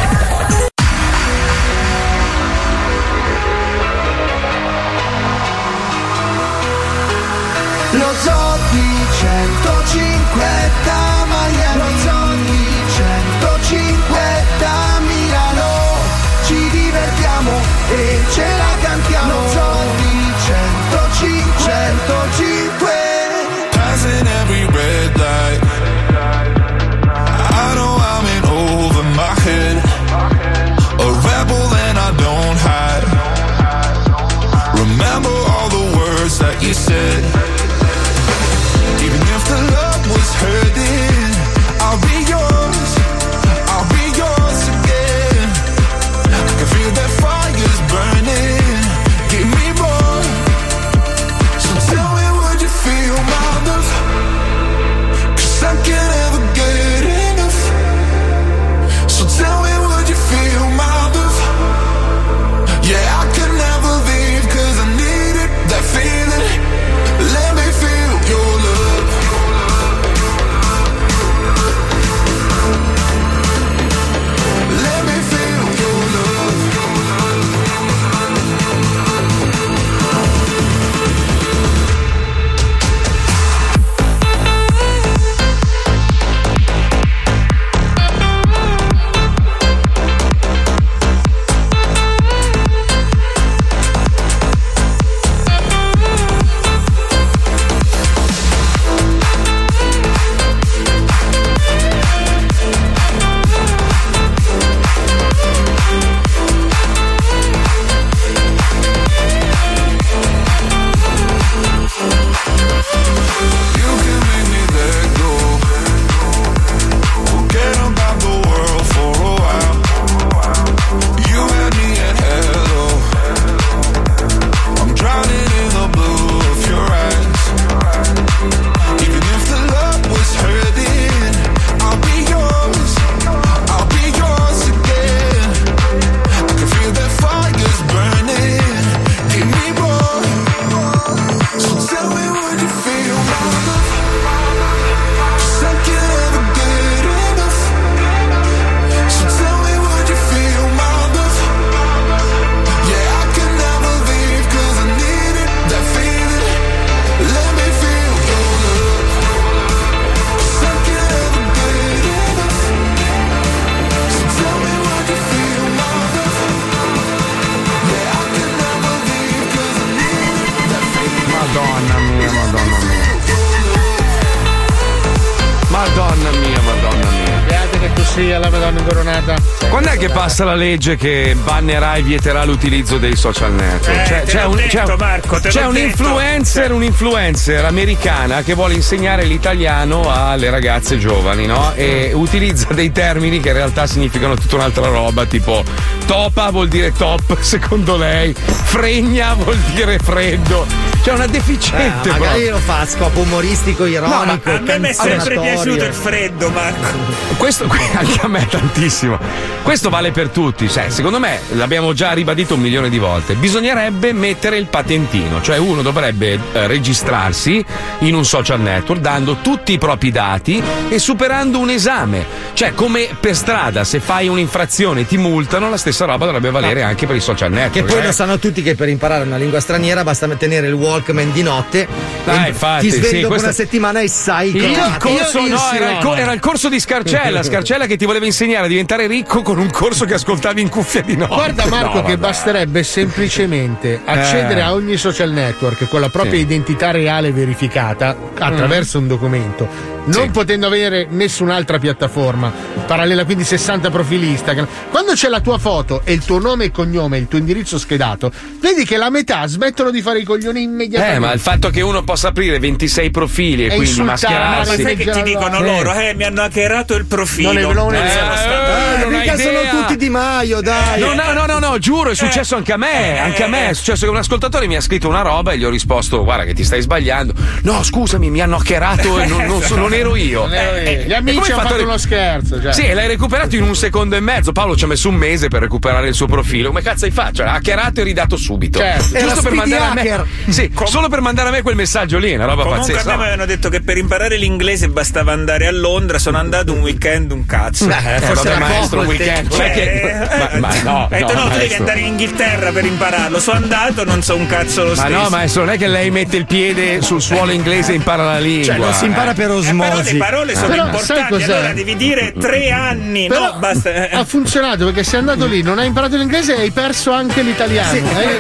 passa la legge che bannerà e vieterà l'utilizzo dei social network? Eh, C'è- te c'è un, detto, c'è un- Marco, c'è un influencer, un'influencer americana che vuole insegnare l'italiano alle ragazze giovani, no? E utilizza dei termini che in realtà significano tutta un'altra roba, tipo topa vuol dire top, <laughs> secondo lei, fregna vuol dire freddo. C'è una deficiente. Eh, magari lo fa a scopo umoristico, ironico. a me mi è sempre piaciuto il freddo, Marco. <laughs> Questo anche a me tantissimo. Questo vale per tutti. Cioè, secondo me, l'abbiamo già ribadito un milione di volte. Bisognerebbe mettere il patentino, cioè uno dovrebbe eh, registrarsi in un social network dando tutti i propri dati e superando un esame. Cioè, come per strada, se fai un'infrazione e ti multano, la stessa roba dovrebbe valere anche per i social network. Che poi eh. lo sanno tutti che per imparare una lingua straniera basta tenere il Walkman di notte. Ah, e infatti, ti svegli sì, dopo questo- una settimana e sai Il cosa. corso, no, era il, co- era il corso di Scarcella. Scarcella che ti voleva insegnare a diventare ricco con un corso che ascoltavi in cuffia di notte. Guarda Marco No, che basterebbe semplicemente accedere Eh. a ogni social network con la propria Sì. identità reale verificata attraverso un documento, non Sì. potendo avere nessun'altra piattaforma parallela, quindi 60 profili Instagram. Quando c'è la tua foto e il tuo nome e cognome, il tuo indirizzo schedato, vedi che la metà smettono di fare i coglioni immediatamente. Eh, ma il fatto che uno possa aprire 26 profili e, E quindi mascherarsi. Ma sai che ti dicono Eh. loro? Eh, mi hanno hackerato il profilo. Non è- non è- Eh, sono stato- Eh, non hai Mica sono tutti Di Maio, dai. No, no, no, no, no, giuro, è successo anche a me. Anche a me è successo che un ascoltatore mi ha scritto una roba e gli ho risposto: Guarda, che ti stai sbagliando. No, scusami, mi hanno hackerato e non, non so- non ero io. Io. Eh, Gli amici hai hanno fatto uno scherzo. Cioè. Sì, l'hai recuperato in un secondo e mezzo. Paolo ci ha messo un mese per recuperare il suo profilo. Come cazzo hai fatto? Cioè, l'ha hackerato e ridato subito. Certo. Giusto per mandare a me. Sì, solo per mandare a me quel messaggio lì, una roba Comunque pazzesca. a me mi avevano detto che per imparare l'inglese bastava andare a Londra, sono andato un weekend, un cazzo. Eh, forse vabbè, era maestro, un weekend. Cioè che- Eh, ma, ma no, Ho detto no, no, tu devi maestro. andare in Inghilterra per impararlo. Sono andato, non so un cazzo lo Ma stesso. no, maestro, non è che lei mette il piede sul suolo inglese e impara la lingua. Cioè, non si impara eh. per Eh, però le parole sono Però sai importanti, allora devi dire tre anni, Però no, basta. eh. ha funzionato perché sei andato lì, non hai imparato l'inglese e hai perso anche l'italiano. Sì, eh?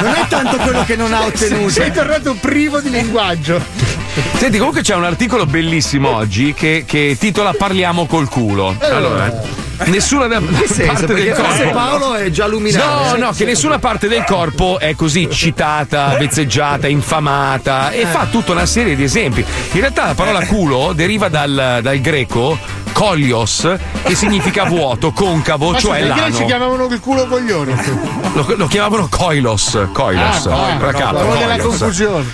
non è tanto quello che non ha <laughs> ottenuto. Sei tornato privo di linguaggio. Senti, comunque c'è un articolo bellissimo oggi che, che titola Parliamo col culo. Allora, nessuna da- Che senso? parte del Perché corpo. Paolo è già No, luminato. no, che nessuna parte del corpo è così citata, vezzeggiata, infamata e fa tutta una serie di esempi. In realtà la parola culo deriva dal, dal greco kolios, che significa vuoto, concavo, cioè greci l'ano. chiamavano il culo coglione. Lo, lo chiamavano koilos, koilos, Ah, per no, capo, quello della confusione.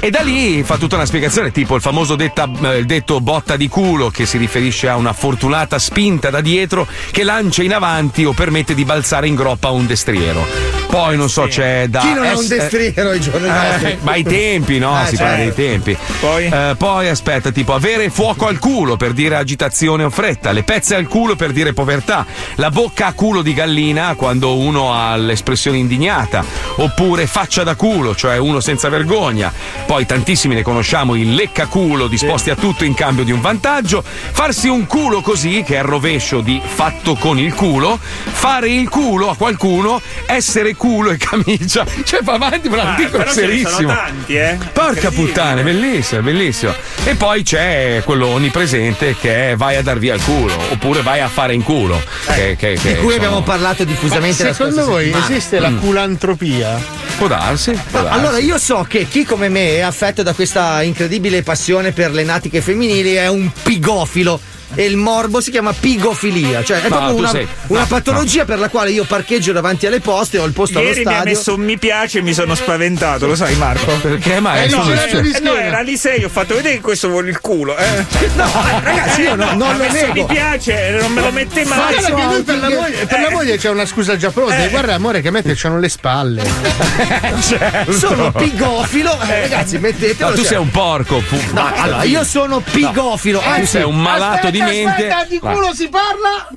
E da lì fa tutta una spiegazione, tipo il famoso detta- eh, il detto botta di culo, che si riferisce a una fortunata spinta da dietro che lancia in avanti o permette di balzare in groppa un destriero. Poi non so, c'è da. Chi non ha es- un destriero ai giorni eh, nostri? ma ai tempi, no? Eh, si parla certo. dei tempi. Poi? Eh, poi aspetta, tipo avere fuoco al culo per dire agitazione o fretta, le pezze al culo per dire povertà, la bocca a culo di gallina quando uno ha l'espressione indignata, oppure faccia da culo, cioè uno senza vergogna. Poi tantissimi ne conosciamo, il lecca culo disposti a tutto in cambio di un vantaggio, farsi un culo così, che è il rovescio di fatto con il culo, fare il culo a qualcuno, essere culo e camicia. <laughs> Cioè va avanti per un Ah, articolo però ce ne serissimo. sono tanti, eh. Porca puttana, bellissimo, bellissimo. E poi c'è quello onnipresente che è vai a dar via il culo, oppure vai a fare in culo. Che, che, che, Di cui abbiamo sono- parlato Ma diffusamente la secondo scorsa voi settimana. esiste la culantropia? Può darsi. può darsi. Allora, io so che chi come me è affetto da questa incredibile passione per le natiche femminili è un pigofilo. E il morbo si chiama pigofilia, cioè è No, proprio tu una, sei- una no, patologia per la quale io parcheggio davanti alle poste, ho il posto Ieri allo mi ha stadio. messo un mi piace e mi sono spaventato, lo sai Marco? Perché? Ma Eh no, di Eh, no, era lì sei, ho fatto vedere che questo vuole il culo. Eh. <laughs> No, ragazzi, io no- non lo nego. mi piace, non me lo mette mai. Guarda che lui per la, moglie, per la moglie c'è una scusa già pronta. Eh. Guarda, amore, che a me piacciono le spalle. <laughs> Sono pigofilo, eh, ragazzi, mettetelo. No, tu cioè- sei un porco. pu- No, allora, io sono pigofilo, tu anzi, sei un malato di Aspetta, mente. Aspetta, di Va. culo si parla?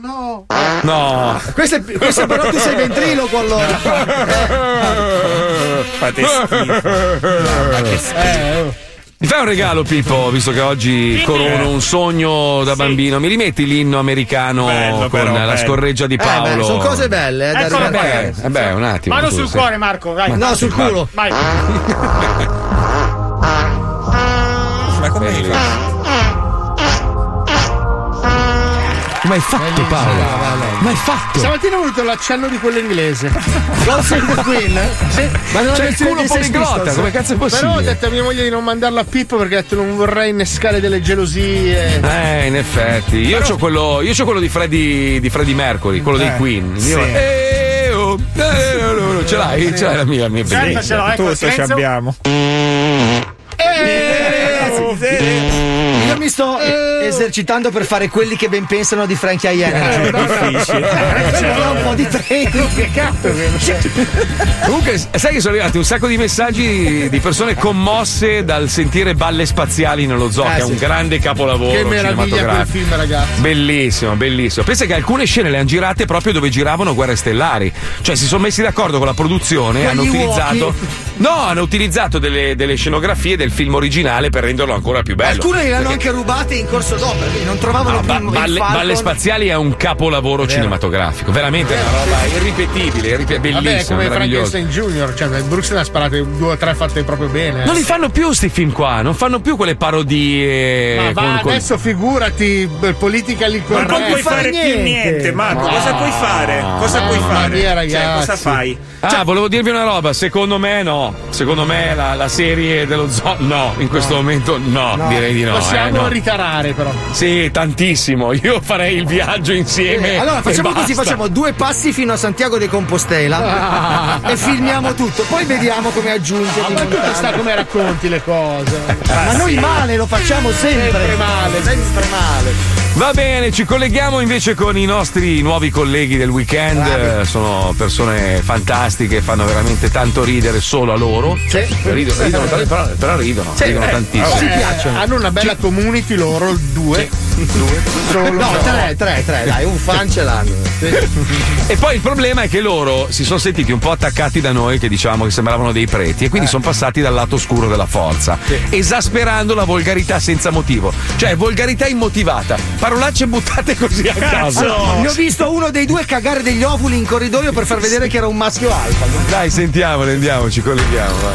No. No. questo, è, questo però tu sei ventriloquo allora. <laughs> Fate schifo. Eh, oh. Mi fai un regalo, Pippo, visto che oggi corono un sogno da bambino. Mi rimetti l'inno americano Bello, con però, la bello. scorreggia di Eh, beh, Paolo? sono cose belle, eh, da Eccolo qua. arrivare. Eh, eh beh, un attimo. Mano sul sì. cuore, Marco, vai. No, sul culo. Vai. <laughs> Come hai fatto Paolo? Ma hai fatto? Stamattina ho avuto l'accenno di quello inglese. Close the Queen? Sì. Ma non C'è è il culo Pistols? come cazzo è Però ho possibile? detto a mia moglie di non mandarlo a Pippo perché ho detto non vorrei innescare delle gelosie. Eh, in effetti. Io c'ho quello, io c'ho quello di Freddy, di Freddie Mercury, quello dei Eh, Queen. sì. Io- eh, oh, eh, oh, oh, oh, ce l'hai? Ce l'hai la mia, la mia Senta, bellissima. ce l'ho, ecco, Tutto ci abbiamo. Io mi sto eh, esercitando per fare quelli che ben pensano di Frankie Energy. difficile. Ci vuole un po' di training. Comunque, sai che sono arrivati un sacco di messaggi di persone commosse dal sentire balle spaziali nello zoo, Eh, che è sì. un grande capolavoro Che meraviglia quel cinematografico. film, ragazzi. Bellissimo, bellissimo. Pensa che alcune scene le hanno girate proprio dove giravano Guerre Stellari. Cioè, si sono messi d'accordo con la produzione e hanno Quegli utilizzato. uochi. No, hanno utilizzato delle, delle scenografie del film originale per renderlo ancora più bello. Alcune le hanno Perché- anche rubate in corso d'opera, quindi non trovavano No, più ba- balle, balle spaziali è un capolavoro cinematografico, veramente è una roba irripetibile, irripe- Vabbè, è bellissimo, come meraviglioso. Frankenstein Junior, cioè Brooks ne ha sparate due o tre fatte proprio bene. Non li fanno più sti film qua, non fanno più quelle parodie. Ma va, con- con- adesso figurati, beh, politica lì Ma non puoi fare più niente, Marco. Cosa puoi fare? Cosa puoi Mamma fare? mia, Cioè, cosa fai? Ah, volevo dirvi una roba, secondo me no. Secondo me la, la serie dello zoo no, in questo momento no, No, direi di no. Possiamo eh, no. ritarare però. Sì, tantissimo. Io farei il viaggio insieme. Allora facciamo così, facciamo due passi fino a Santiago de Compostela <laughs> e filmiamo tutto, poi vediamo come aggiungere. Ma tu sta come racconti le cose. Ma noi male lo facciamo sempre. Sempre male, sempre male. Va bene, ci colleghiamo invece con i nostri nuovi colleghi del weekend. Eh, Sono persone fantastiche, fanno veramente tanto ridere solo a loro. Ridono, ridono, però, però ridono, Sì, ridono eh, tantissimo. eh, Hanno una bella community loro, due. Due. Solo. No, tre, tre, tre, dai, un fan ce l'hanno. <laughs> E poi il problema è che loro si sono sentiti un po' attaccati da noi, che diciamo che sembravano dei preti, e quindi sono passati dal lato oscuro della forza, esasperando la volgarità senza motivo. Cioè, volgarità immotivata, parolacce buttate così a caso. Ne ho visto uno dei due cagare degli ovuli in corridoio per far vedere che era un maschio alfa. Dai, sentiamole, andiamo, ci colleghiamo. vai.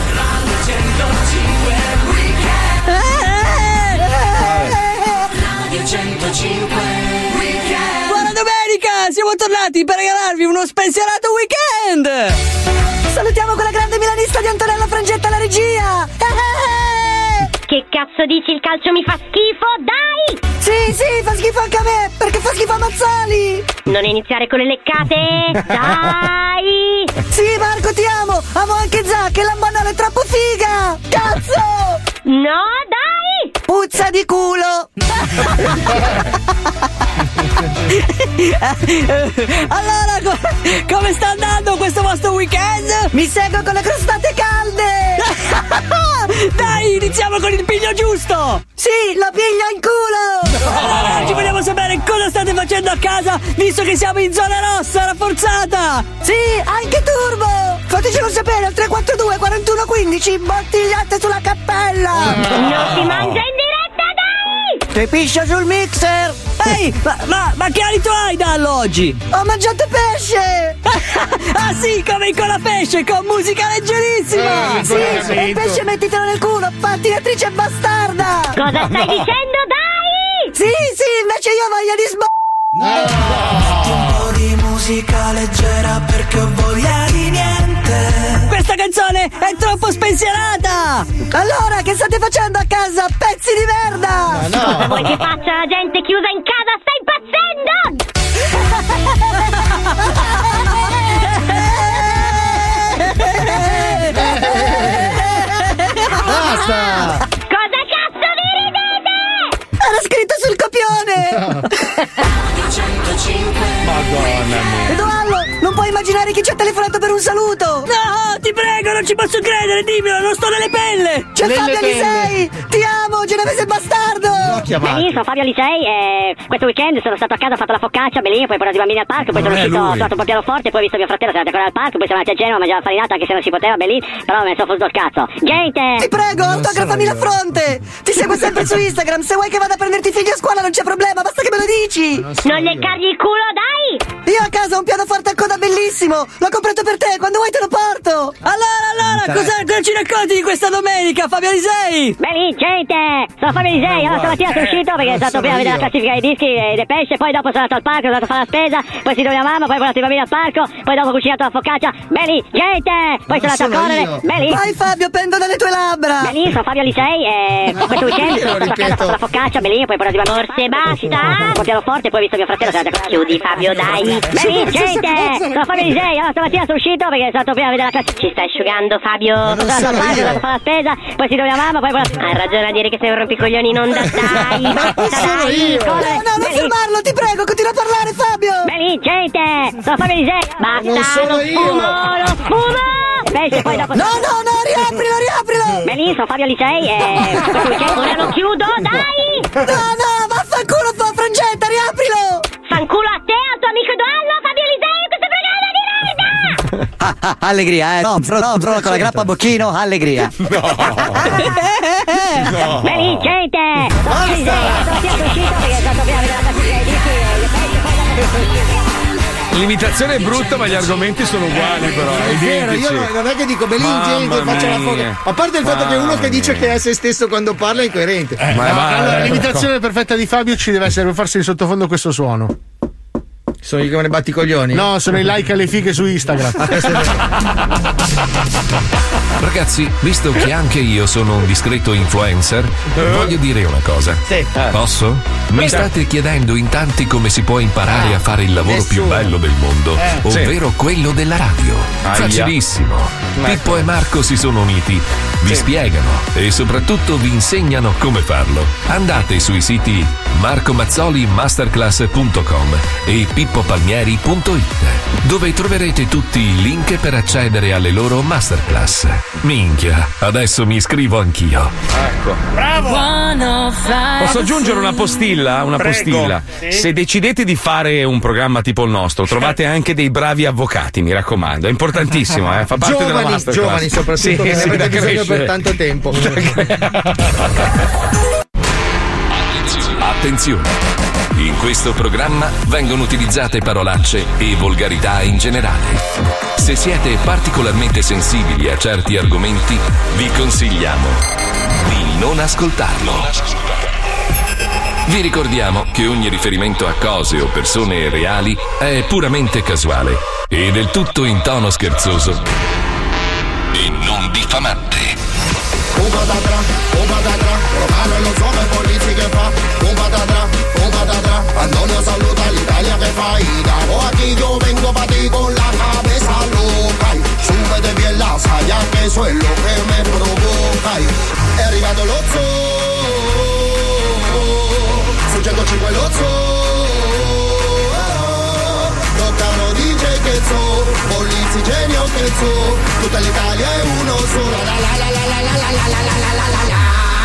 Radio 105 Weekend Buona domenica! Siamo tornati per regalarvi uno spensierato weekend! Salutiamo quella grande milanista di Antonella Frangetta alla regia! Che cazzo dici? Il calcio mi fa schifo? Dai! Sì, sì, fa schifo anche a me, perché fa schifo a Mazzali! Non iniziare con le leccate! Dai! Sì, Marco, ti amo! Amo anche Zac e la banana è troppo figa! Cazzo! No, dai! Puzza di culo! allora, co- come sta andando questo vostro weekend? Mi seguo con le crostate calde! <laughs> Dai, iniziamo con il piglio giusto! Sì, la piglia in culo! Ci vogliamo sapere cosa state facendo a casa, visto che siamo in zona rossa rafforzata! Sì, anche turbo! Fatecelo sapere al 342 41 15 bottigliate sulla cappella! Non si mangia in Ti piscia sul mixer! Ehi, ma, ma, ma che alito hai dallo oggi? Ho mangiato pesce! <laughs> ah sì, come in pesce, con musica leggerissima! Eh, sì, e il pesce mettitelo nel culo, pattinatrice bastarda! Cosa stai dicendo, dai? Sì, sì, invece io voglio di sb... Un po' di musica leggera perché ho voglia di niente Questa canzone è troppo spensierata! Allora, che state facendo a casa, pezzi di merda? Cosa vuoi che faccia la gente chiusa in casa? Stai impazzendo? Basta! Era scritto sul copione! Madonna mia. Edoardo, non puoi immaginare chi ci ha telefonato per un saluto! No, ti prego, non ci posso credere, dimmelo, non sto nelle pelle! C'è Nelle Fabio pelle. Alisei! Ti amo, genovese bastardo! Io sono Fabio Licei e questo weekend sono stato a casa, ho fatto la focaccia, bellino, poi ho portato i bambini al parco, poi Non sono uscito, ho suonato un po' pianoforte, poi ho visto mio fratello, sono andato ancora al parco, poi siamo andati a Genova a mangiare la farinata anche se non si poteva, bellino, però mi sono fuso il cazzo. Gente! Ti prego, autografami la fronte! Ti seguo sempre su Instagram, se vuoi che vada a prenderti i figli a scuola non c'è problema, basta che me lo dici! Non leccargli il culo, dai! Io a casa ho un pianoforte a coda bellissimo! L'ho comprato per te, quando vuoi te lo porto! Allora, allora, cosa, cosa ci racconti di questa domenica, Fabio Alisei? Beh, gente! Sono Fabio Lisei, allora stamattina sono uscito perché sono stato prima a vedere la classifica dei dischi e dei pesce, poi dopo sono andato al parco, sono andato a fare la spesa, poi si doveva mamma, poi ho portato i bambini al parco, poi dopo ho cucinato la focaccia. Beh, gente! Poi sono andato a correre. Beh, Vai Fabio, pendo dalle tue labbra. Sono Fabio Alisei e <laughs> questo weekend sono stato a casa, ho fatto la focaccia, bellino, poi ho portato i bambini. Forse basta! <laughs> Un pianoforte, poi ho visto mio fratello, andato a Chiudi Fabio, dai! Beh, gente! Sono Fabio Alisei, allora stamattina sono uscito perché sono stato prima a vedere la classifica. Ci stai asciugando, Fabio? Sono al parco, sono andato a fare la spesa, poi si doveva mamma, poi. Hai ragione a dire che sei un rompicoglioni in onda, <laughs> dai! Basta, dai! No, no, non fermarlo, ti prego, continua a parlare, Fabio. Beh, gente! Sono Fabio Alisei! Basta! Non sono io. sfumo, lo sfumo! Pesce, poi dopo... No, no, no, riaprilo, riaprilo. Sono Fabio Alisei e <laughs> ora lo chiudo, dai! No, no, vaffanculo, fa frangetta, riaprilo. Fanculo a te, al tuo amico Edoardo, Fabio Alisei, in questo programma di merda! Ah, ah, allegria, eh. No, fro, no, fro, con la grappa a bocchino, allegria. Sono Fabio Alisei, stamattina sono uscito perché sono stato prima a vedere la L'imitazione è brutta, ma gli argomenti sono uguali, però. È vero, io identici. non, non è che dico Belin Mamma gente, faccio la foto. A parte il fatto che uno che dice che è se stesso quando parla è incoerente. Eh, no, allora, l'imitazione perfetta di Fabio ci deve essere per farsi in sottofondo questo suono. Sono io che me ne batti i coglioni? No, sono i like alle fighe su Instagram. Ragazzi, visto che anche io sono un discreto influencer, voglio dire una cosa. Sì. Posso? Mi state chiedendo in tanti come si può imparare a fare il lavoro più nessuno. bello del mondo, Eh, ovvero quello della radio. Aia. Facilissimo. Pippo e Marco si sono uniti, vi spiegano e soprattutto vi insegnano come farlo. Andate sui siti marcomazzolimasterclass.com e pippopalmieri.it dove troverete tutti i link per accedere alle loro masterclass. Minchia, adesso mi iscrivo anch'io. Ecco. Posso aggiungere una postilla? Una Prego. postilla. Sì. Se decidete di fare un programma tipo il nostro, trovate anche dei bravi avvocati, mi raccomando. È importantissimo, eh? Fa parte della Giovani, masterclass. giovani soprattutto, Sì, che ne sì, avete da bisogno crescere. per tanto tempo. <laughs> Attenzione! In questo programma vengono utilizzate parolacce e volgarità in generale. Se siete particolarmente sensibili a certi argomenti, vi consigliamo di non ascoltarlo. Vi ricordiamo che ogni riferimento a cose o persone reali è puramente casuale e del tutto in tono scherzoso e non diffamante. Un patatra, un patatra, Romano e lo so che polizi che fa. Un patatra, un patatra, Antonio saluta l'Italia che fa. Y damos aquí yo vengo pa' ti con la cabeza loca. Súbete bien la saya que eso es lo que me provoca. È arrivato lo zoo, su 105 lo zoo. Polizzi genio che so, tutta l'Italia è uno solo. La la la la la la la la la la la la la.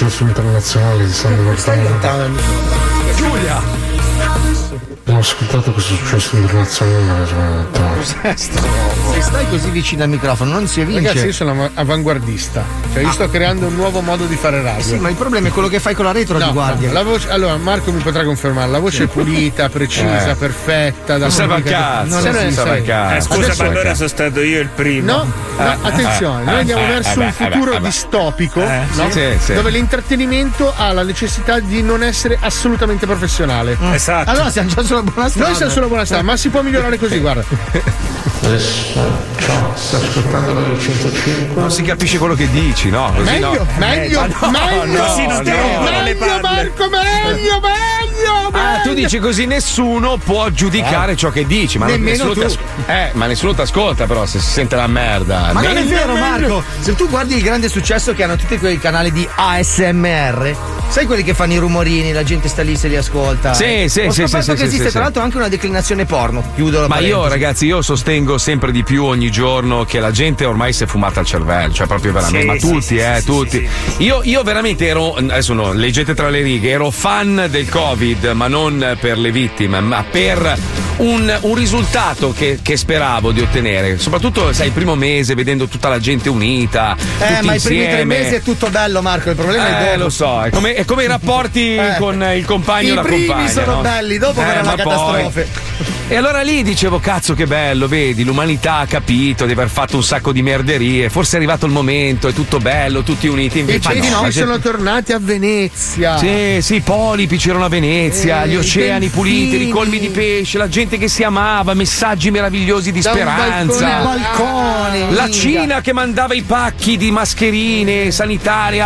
Successo internazionale di Sandy Mortale. Giulia! Abbiamo ascoltato questo successo internazionale Mortale. Se stai così vicino al microfono non si evince. Ragazzi, io sono av- avanguardista. Cioè, io sto creando un nuovo modo di fare radio. Eh Sì, ma il problema è quello che fai con la retro No, di guardia. no, la voce- allora, Marco mi potrà confermare: la voce è pulita, precisa, Eh. perfetta. Da Non serve a cazzo, Non serve a cazzo. Eh, scusa, Adesso- ma allora sono stato io il primo. No, no, attenzione, noi andiamo verso un futuro distopico Eh, no? sì, sì. dove l'intrattenimento ha la necessità di non essere assolutamente professionale. Esatto. Allora siamo già sulla buona strada. Noi siamo sulla buona strada, ma si può migliorare così, guarda. Adesso, ciao, sta ascoltando la 105. Non si capisce quello che dici, no? Così Meglio, no. meglio, no, meglio, no, non no. rompono le meglio. Marco, meglio, meglio, Ah, tu dici così nessuno può giudicare ciò che dici, ma Nemmeno nessuno tu. ti as- eh, ma nessuno ti ascolta, però se si sente la merda. Ma non è vero, Marco! Se tu guardi il grande successo che hanno tutti quei canali di ASMR, sai quelli che fanno i rumorini, la gente sta lì se li ascolta. Sì, sì, Ho sì, scoperto sì, che esiste sì, tra l'altro anche una declinazione porno. Chiudo la Ma io, parentesi. ragazzi, io sostengo sempre di più ogni giorno che la gente ormai si è fumata il cervello, cioè proprio veramente, ma tutti, eh, tutti. Io, io veramente ero, adesso no, leggete tra le righe, ero fan del Covid, ma non per le vittime, ma per un, un risultato che, che speravo di ottenere. Soprattutto, sai, il primo mese, vedendo tutta la gente unita. Eh, ma i primi tre insieme. mesi è tutto bello, Marco. Il problema è Eh, dopo. lo so, è come, è come i rapporti Eh. con il compagno I e la primi compagna. sono no? belli, dopo Eh, verrà la poi- catastrofe. E allora lì dicevo, cazzo che bello, vedi, l'umanità ha capito di aver fatto un sacco di merderie, forse è arrivato il momento, è tutto bello, tutti uniti, I invece no, pesci la gente- sono tornati a Venezia. Sì, sì, i polipi c'erano a Venezia, Eh, gli i oceani puliti, ricolmi di pesce, la gente che si amava, messaggi meravigliosi di Da speranza. balcone Balconi. La minga. Cina che mandava i pacchi di mascherine sanitarie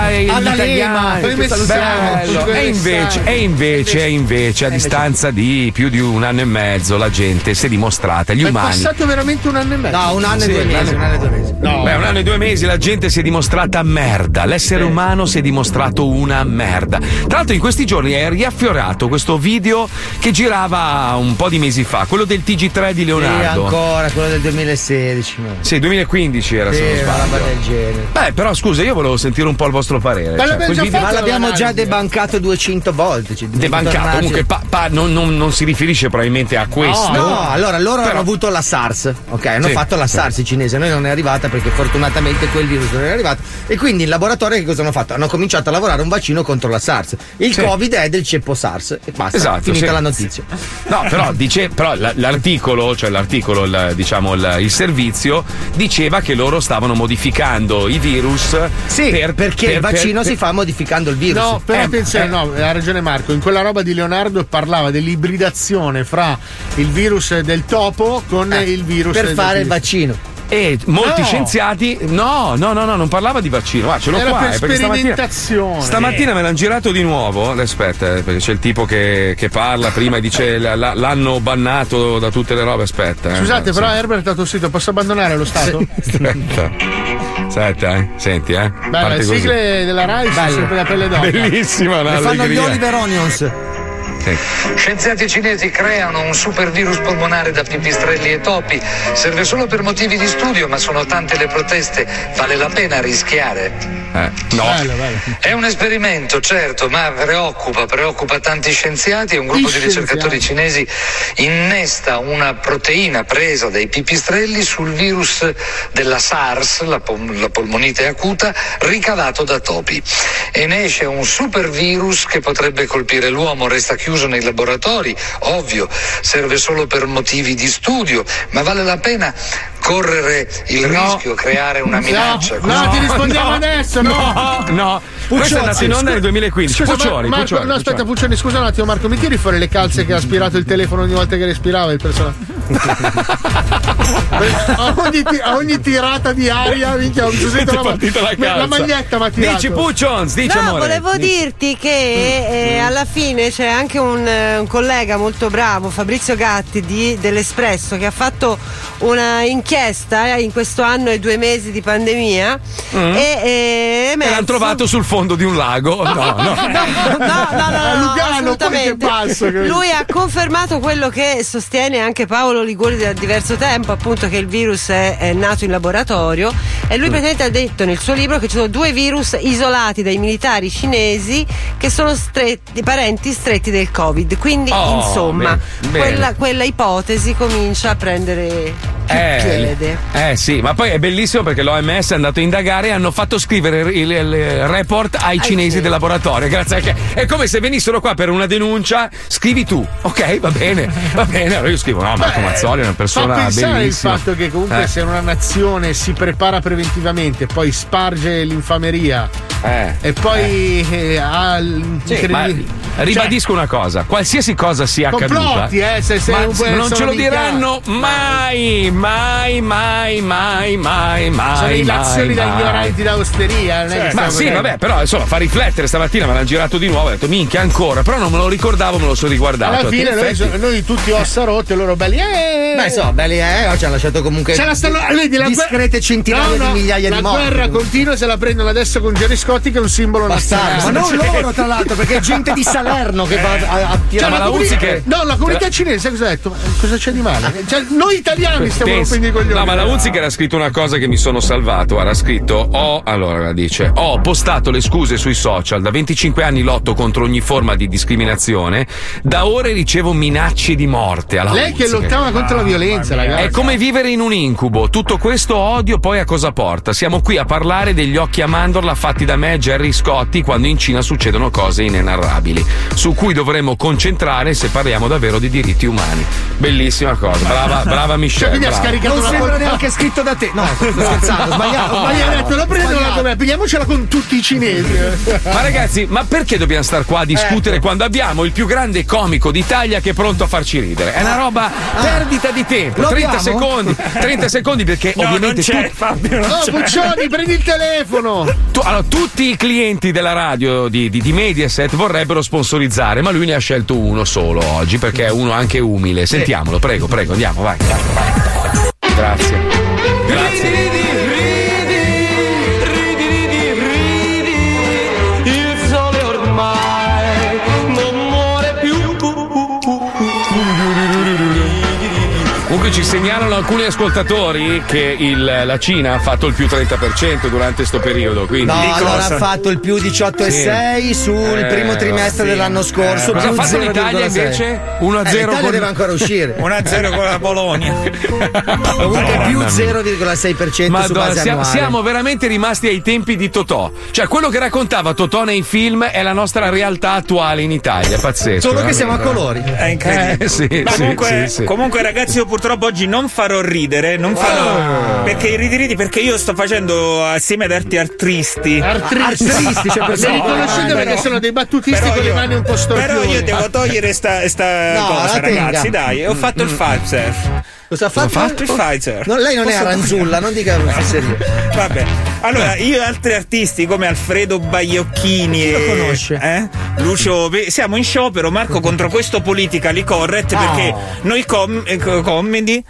Bello. tutti E invece, e invece, e invece, a distanza di più di un anno e mezzo, la gente si è dimostrata, gli È umani. passato veramente un anno e mezzo. No, un anno Sì, e due mesi, anno- un anno e due mesi. No. Beh, un anno e due mesi la gente si è dimostrata merda. L'essere umano si è dimostrato una merda. Tra l'altro, in questi giorni è riaffiorato questo video che girava un po' di mesi fa, quello del TG3 di Sì, Leonardo. ancora, quello del 2016. ma- Sì, 2015 era, Sì, se non una roba sbaglio. del genere. Beh, però scusa, io volevo sentire un po' il vostro parere. Ma l'abbiamo quel già video- Ma l'abbiamo già debancato 200 volte. ci- debancato. tornarci- Comunque, pa- pa- non, non- non si riferisce probabilmente a questo. No, allora loro Però- hanno avuto la SARS, ok? Hanno Sì, fatto la sì. SARS i cinesi, a noi non è arrivata perché fortunatamente quel virus non è arrivato. E quindi in laboratorio che cosa hanno fatto? Hanno cominciato a lavorare un vaccino contro la SARS. Il Sì. Covid è del ceppo SARS e basta. Esatto, finita sì. la notizia. <laughs> No, però, dice, però la- l'articolo, cioè l'articolo, il, diciamo il, il servizio, diceva che loro stavano modificando i virus. Sì, per- perché per- il vaccino per- si fa modificando il virus. No, però Eh, attenzione, eh. no, ha ragione Marco. In quella roba di Leonardo parlava dell'ibridazione fra il virus del topo con il virus Eh, per del fare il virus. vaccino. E molti No. scienziati. No, no, no, no, non parlava di vaccino. Ah, ce l'ho Era qua. per eh, perché stamattina, sperimentazione. stamattina me l'hanno girato di nuovo. Aspetta, eh, perché c'è il tipo che, che parla prima e dice la- la- l'hanno bannato da tutte le robe. Aspetta. eh. Scusate, Sì. però Herbert ha tossito, posso abbandonare lo Stato? <laughs> Aspetta. Aspetta, eh. Senti, eh. Beh, le sigle della Rai sono sempre da pelle d'oca. Bellissima, Le fanno gli. Oliver Onions. Sì. Scienziati cinesi creano un supervirus polmonare da pipistrelli e topi. Serve solo per motivi di studio, ma sono tante le proteste. Vale la pena rischiare? Eh, no. Bello, bello. È un esperimento, certo, ma preoccupa, preoccupa tanti scienziati e un gruppo I di ricercatori cinesi innesta una proteina presa dai pipistrelli sul virus della SARS, la, pol- la polmonite acuta, ricavato da topi. E ne esce un supervirus che potrebbe colpire l'uomo, resta chiuso nei laboratori, ovvio, serve solo per motivi di studio, ma vale la pena correre il rischio, creare una minaccia. No, no, ti rispondiamo no, adesso, no. No, no. È andato in onda nel 2015. Scusa, Puccioni, Mar- Marco, Puccioni, no, aspetta, Puccioni. Puccioni, scusa un attimo, Marco, mi tiri fuori le calze che ha aspirato il telefono ogni volta che respirava il personaggio? <laughs> a, ogni, ti- a ogni tirata di aria, minchia, mi sono Ti sentito la, partita la ma- la maglietta ha tirato. Dici Puccions, dici No, amore. volevo dirti che eh, alla fine c'è anche un, eh, un collega molto bravo, Fabrizio Gatti di- dell'Espresso, che ha fatto una inchiesta un'inchiesta eh, in questo anno e due mesi di pandemia Mm. e, e E l'hanno trovato sul fondo di un lago. <laughs> No, no. no, no, no, no, no, Lugano, passo Lui ha confermato quello che sostiene anche Paolo Liguri da diverso tempo, appunto che il virus è, è nato in laboratorio e Mm. lui praticamente ha detto nel suo libro che ci sono due virus isolati dai militari cinesi che sono stretti- parenti stretti del Covid. Quindi, Oh, insomma, bene, bene. Quella, quella ipotesi comincia a prendere più Eh, piede. eh sì, ma poi è bellissimo perché l'OMS è andato a indagare e hanno fatto scrivere il, il- report ai cinesi del laboratorio. Grazie a che è come se venissero qua per una denuncia, scrivi tu. Ok, va bene, va bene. Allora io scrivo, no, Marco Mazzoli è una persona bellissima. il fatto che comunque Eh. se una nazione si prepara preventivamente, poi sparge l'infameria Eh. e poi eh, ha l- Sì, ribadisco una cosa: qualsiasi cosa sia accaduta, eh, se- se non ce lo diranno mai, mai, mai, mai, mai, mai. sono illazioni mai, da ignoranti da osteria. che Ma sì, vabbè, però insomma fa riflettere. Stamattina me l'hanno girato di nuovo. Ho detto minchia ancora, però non me lo ricordavo, me lo sono riguardato. Alla fine In noi, so- noi tutti ossa rotte, loro belli. Eh, Beh, insomma, belli eh, ci hanno lasciato comunque Ce la stanno, vedi, la discrete guerra- centinaia No, no, di migliaia la di morti. guerra continua se la prendono adesso con Gerry Scotti che è un simbolo Bastardo, nazionale. ma non loro, tra l'altro, perché è gente di Salerno che va a, a Cioè, tirare la la che No, la comunità cinese, sai cosa ha detto? Eh, Cosa c'è di male? Cioè, noi italiani stiamo <laughs> Pensi- rompendo i coglioni. No, ma la Uzzi che era scritto una cosa che mi sono salvato. Era scritto: Ho, allora dice, ho postato le scuse sui social. Da 25 anni lotto contro ogni forma di discriminazione. Da ore ricevo minacce di morte. Alla Lei che Uzzi, lottava contro la violenza, ragazzi. È come vivere in un incubo. Tutto questo odio poi a cosa porta? Siamo qui a parlare degli occhi a mandorla fatti da me e Jerry Scotti quando in Cina succedono cose inenarrabili, su cui dovremmo concentrare se parliamo davvero di diritti umani. Bellissima cosa. Brava, brava Michelle. quindi ha brava. Scaricato Non la sembra col- neanche scritto da te. No, <laughs> sto scherzando, ho sbagliato. Sbagliato, ho detto, la prendono Sbagliato. come pigliamocela con tutti i cinesi. Ma ragazzi, ma perché dobbiamo star qua a discutere quando abbiamo il più grande comico d'Italia che è pronto a farci ridere? È una roba perdita di tempo. Lo 30 abbiamo? secondi. 30 secondi perché No, ovviamente non c'è, tu- Fabio, non No, c'è. Puccioni, prendi il telefono. Tu- allora, tutti i clienti della radio di, di- di Mediaset vorrebbero sponsorizzare, ma lui ne ha scelto uno solo oggi perché è uno anche umile. Sentiamolo, prego, prego, andiamo, vai. vai, vai. Grazie. Grazie. Comunque ci segnalano alcuni ascoltatori che il- la Cina ha fatto il più 30% durante questo periodo. Quindi No, allora ha fatto il più 18,6 Sì. sul Eh, primo trimestre sì. dell'anno scorso. Eh, cosa ha fatto 0,6. l'Italia invece? 1-0 Eh, l'Italia con- deve ancora uscire. <laughs> 1-0 con la Polonia. Comunque più Madonna mia. 0,6% su Madonna, base siamo, siamo veramente rimasti ai tempi di Totò. Cioè, quello che raccontava Totò nei film è la nostra realtà attuale in Italia. Pazzesco. Solo che veramente. siamo a colori. È incredibile. Eh, sì, Ma sì, comunque, sì, sì. comunque, ragazzi, io purtroppo oggi non farò ridere. Non farò. Oh. Perché i ridi ridi, perché io sto facendo assieme ad arti artristi. Artristi, cioè, No, li riconoscete no, perché no. sono dei battutisti Però con le mani un po' storpioni. Però io devo togliere sta, sta No, cosa, tenga. ragazzi. Dai, ho fatto il Pfizer. Cosa ha fatto? Il Pfizer. No, lei non è Posso- Aranzulla, non dica <laughs> serio. Vabbè, allora io e altri artisti come Alfredo Baiocchini Chi lo e conosce? eh, Lucio siamo in sciopero Marco contro questo politically correct perché Oh. noi com- eh, co- comedy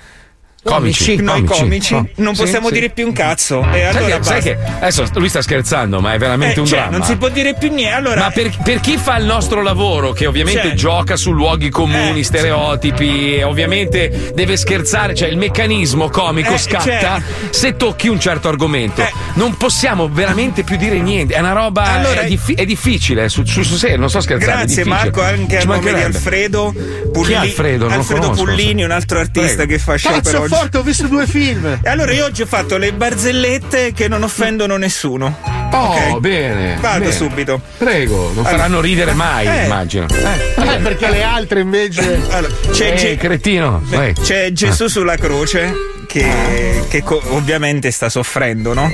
Comici, noi comici. comici Oh, non possiamo sì. dire più un cazzo e Sai, allora che, sai che adesso lui sta scherzando, ma è veramente Eh, un cioè, dramma. non si può dire più niente allora Ma per, per chi fa il nostro lavoro, che ovviamente Cioè- gioca su luoghi comuni, Eh, stereotipi, e ovviamente deve scherzare, cioè il meccanismo comico Eh, scatta cioè- se tocchi un certo argomento. Eh. Non possiamo veramente più dire niente, è una roba Allora- è, diffi- è difficile, su, su, su serio, non sto scherzando. Grazie. Marco anche a nome di. Alfredo Chi Pulli- è Alfredo? Alfredo conosco, Pullini, un altro artista che fa sciopero Cazzo oggi. Forte, ho visto due film. E allora io oggi ho fatto le barzellette che non offendono nessuno. Oh, Ok? bene. Vado bene. subito. Prego, non Allora- faranno ridere mai, Eh. immagino. Eh, perché le altre invece. Allora, c'è, Eh, Ge- cretino, vai. c'è Gesù sulla croce che, che co- ovviamente sta soffrendo, no?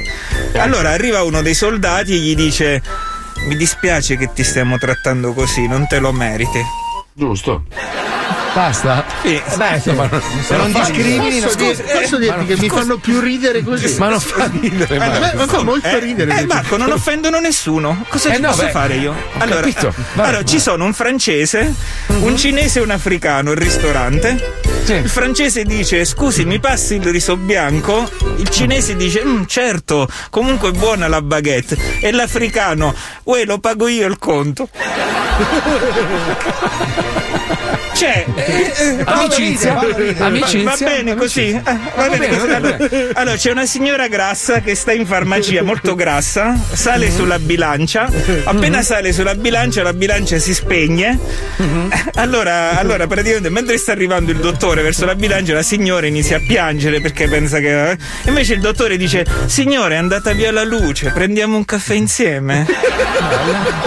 Allora arriva uno dei soldati e gli dice: Mi dispiace che ti stiamo trattando così, non te lo meriti. Giusto. Basta? Sì. Beh, insomma, non- se non discrimini, posso, dir- posso dirti che mi fanno più ridere così. Ma non fa ridere, Eh, Marco. ma- ma fa molto Eh, ridere. Eh. Marco, non offendono nessuno. Cosa Eh, ci no, posso beh, fare io? ho Allora, capito. eh, Vai, allora, ci sono un francese, un cinese e un africano al ristorante. Il francese dice: Scusi, mi passi il riso bianco? Il cinese dice: "Mm, Certo, comunque è buona la baguette. E l'africano: Uè, lo pago io il conto. <laughs> Cioè, eh, eh, Amicizia. Amicizia. Va bene così. Eh, va bene così. Allora, c'è una signora grassa che sta in farmacia, molto grassa, sale sulla bilancia. Appena sale sulla bilancia, la bilancia si spegne. Allora, allora, praticamente, mentre sta arrivando il dottore verso la bilancia, la signora inizia a piangere perché pensa che. eh. Invece il dottore dice: Signore, è andata via la luce, prendiamo un caffè insieme.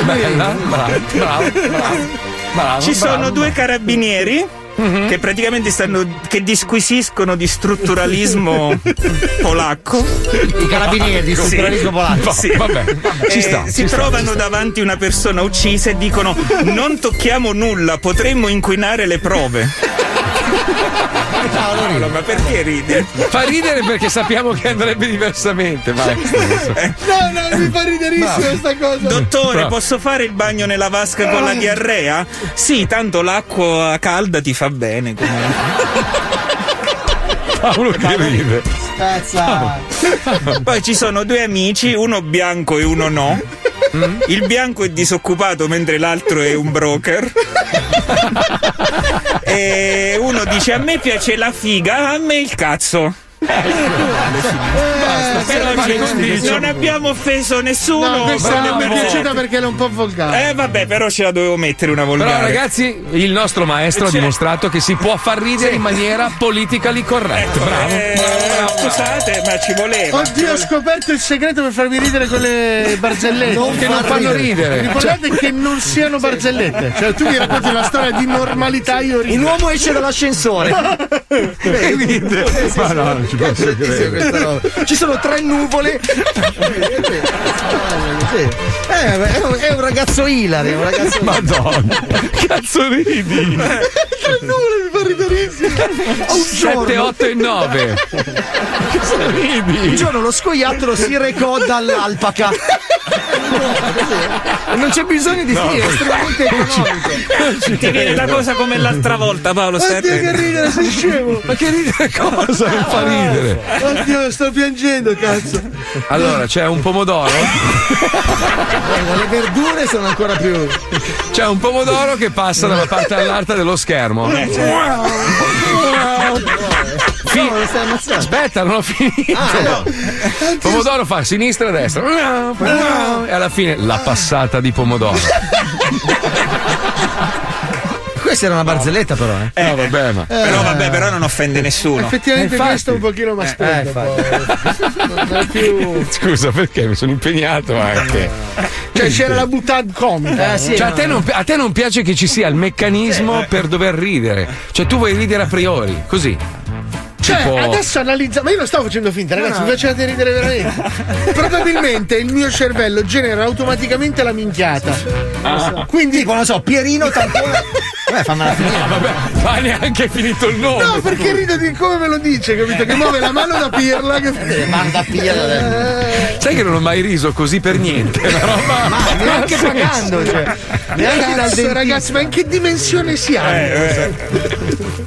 Bella, bravo, bravo, bravo. Bravo, Ci sono bravo. due carabinieri. Che praticamente stanno. che disquisiscono di strutturalismo <laughs> polacco. I carabinieri di Sì. strutturalismo polacco. Sì. Vabbè, ci Eh, sta, si ci sta, trovano sta. davanti una persona uccisa e dicono: Non tocchiamo nulla, potremmo inquinare le prove. <laughs> Paolo, ma perché ridi? Fa ridere perché sappiamo che andrebbe diversamente. Vai. No, no, mi fa riderissimo questa cosa. Dottore, Bravo. posso fare il bagno nella vasca con la diarrea? Sì, tanto l'acqua calda ti fa bene. comunque. Paolo che ride. Spezza. Poi ci sono due amici, uno bianco e uno no. Il bianco è disoccupato mentre l'altro è un broker. <laughs> E uno dice: A me piace la figa, a me il cazzo. Ci- condicio. non abbiamo offeso nessuno. No, questa Bravo. mi è piaciuta perché era un po' volgare. Eh vabbè, però ce la dovevo mettere una volgare. Però ragazzi, il nostro maestro ha C'è- dimostrato che si può far ridere in maniera politically corretta. Bravo. Eh, scusate, ma ci voleva. Oddio, ho scoperto il segreto per farmi ridere con le barzellette. Non Che non fanno ridere. L'importante è che non siano barzellette. Cioè, tu mi racconti una storia di normalità, io rido. Un uomo esce dall'ascensore. <laughs> E ride. Ma no, non ci posso credere. Ci sono tre nuvole. Eh, è, un, è un ragazzo ilare, un ragazzo Madonna. Cazzo ridi? Tre nuvole mi fa riderissimo. Un 7, giorno, 8 e 9. Cosa un ridi? giorno lo scoiattolo si recò dall'alpaca. <laughs> Non c'è bisogno di sì, è estremamente economico. Ti viene la cosa come l'altra volta, Paolo. stai Oddio, che ridere, sei scemo. Ma che ridere <laughs> cosa? Non fa ridere. Oddio, sto piangendo, cazzo. Allora, c'è un pomodoro. Guarda, Le verdure sono ancora più. C'è un pomodoro che passa da una parte all'altra dello schermo. <laughs> Fi- No, stai ammazzando. Aspetta, non ho finito. Ah, no. Pomodoro fa sinistra e destra. E alla fine la passata di pomodoro. Questa era una barzelletta, però, eh. No, vabbè, ma. Però vabbè, però non offende nessuno. Effettivamente Eh, infatti. questo un pochino mi ascolta. Eh, non è più. <laughs> Scusa, perché mi sono impegnato anche. Cioè, c'era la butad comica. Eh, sì, Cioè, a no, te, non, a te non piace che ci sia il meccanismo per dover ridere. Cioè, tu vuoi ridere a priori, così. Cioè, Tipo- adesso analizza. Ma io non stavo facendo finta, ragazzi, mi facevate ridere veramente. Probabilmente il mio cervello genera automaticamente la minchiata. Quindi. Tipo, non so, Pierino tampone. <laughs> Vabbè, fammela <laughs> finire. Vabbè, ma neanche finito il nome. No, perché rido di come me lo dice, capito? Che muove la mano da pirla. Che... Manda pirla. Sai che non ho mai riso così per niente. <laughs> Una roba. Ma neanche pagando, cioè. Neanche dal Cazzo, ragazzi, ma in che dimensione siamo? Eh,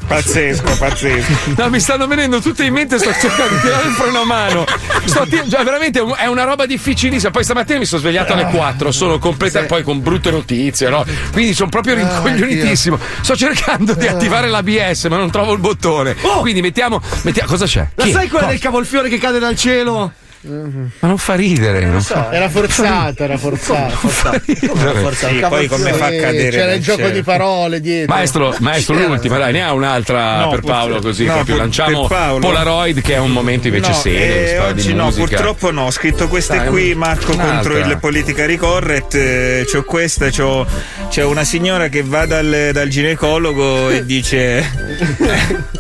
Pazzesco, pazzesco. No, mi stanno venendo tutte in mente, sto cercando di tirare il freno a mano. Sto ti- cioè, veramente è un- è una roba difficilissima. Poi stamattina mi sono svegliato alle 4, sono completa, poi con brutte notizie, no? Quindi sono proprio rincoglionitissimo. Sto cercando di attivare l'ABS, ma non trovo il bottone. Quindi mettiamo. mettiamo cosa c'è? La Chi è? sai quella Cosa? del cavolfiore che cade dal cielo? Ma non fa ridere. Non fa... Era forzato, era forzato. forzato. ridere. Sì, poi come fa a Eh, cadere? C'era il gioco di parole dietro. Maestro, maestro l'ultima, dai, ne ha un'altra No, per Paolo così no, proprio. Lanciamo. Polaroid che è un momento invece No, serio. eh, oggi no, musica. purtroppo no. Ho scritto queste Dai, qui, Marco, un'altra. contro il politically correct. eh, c'ho questa, c'ho, c'è una signora che va dal, dal ginecologo e dice. <laughs>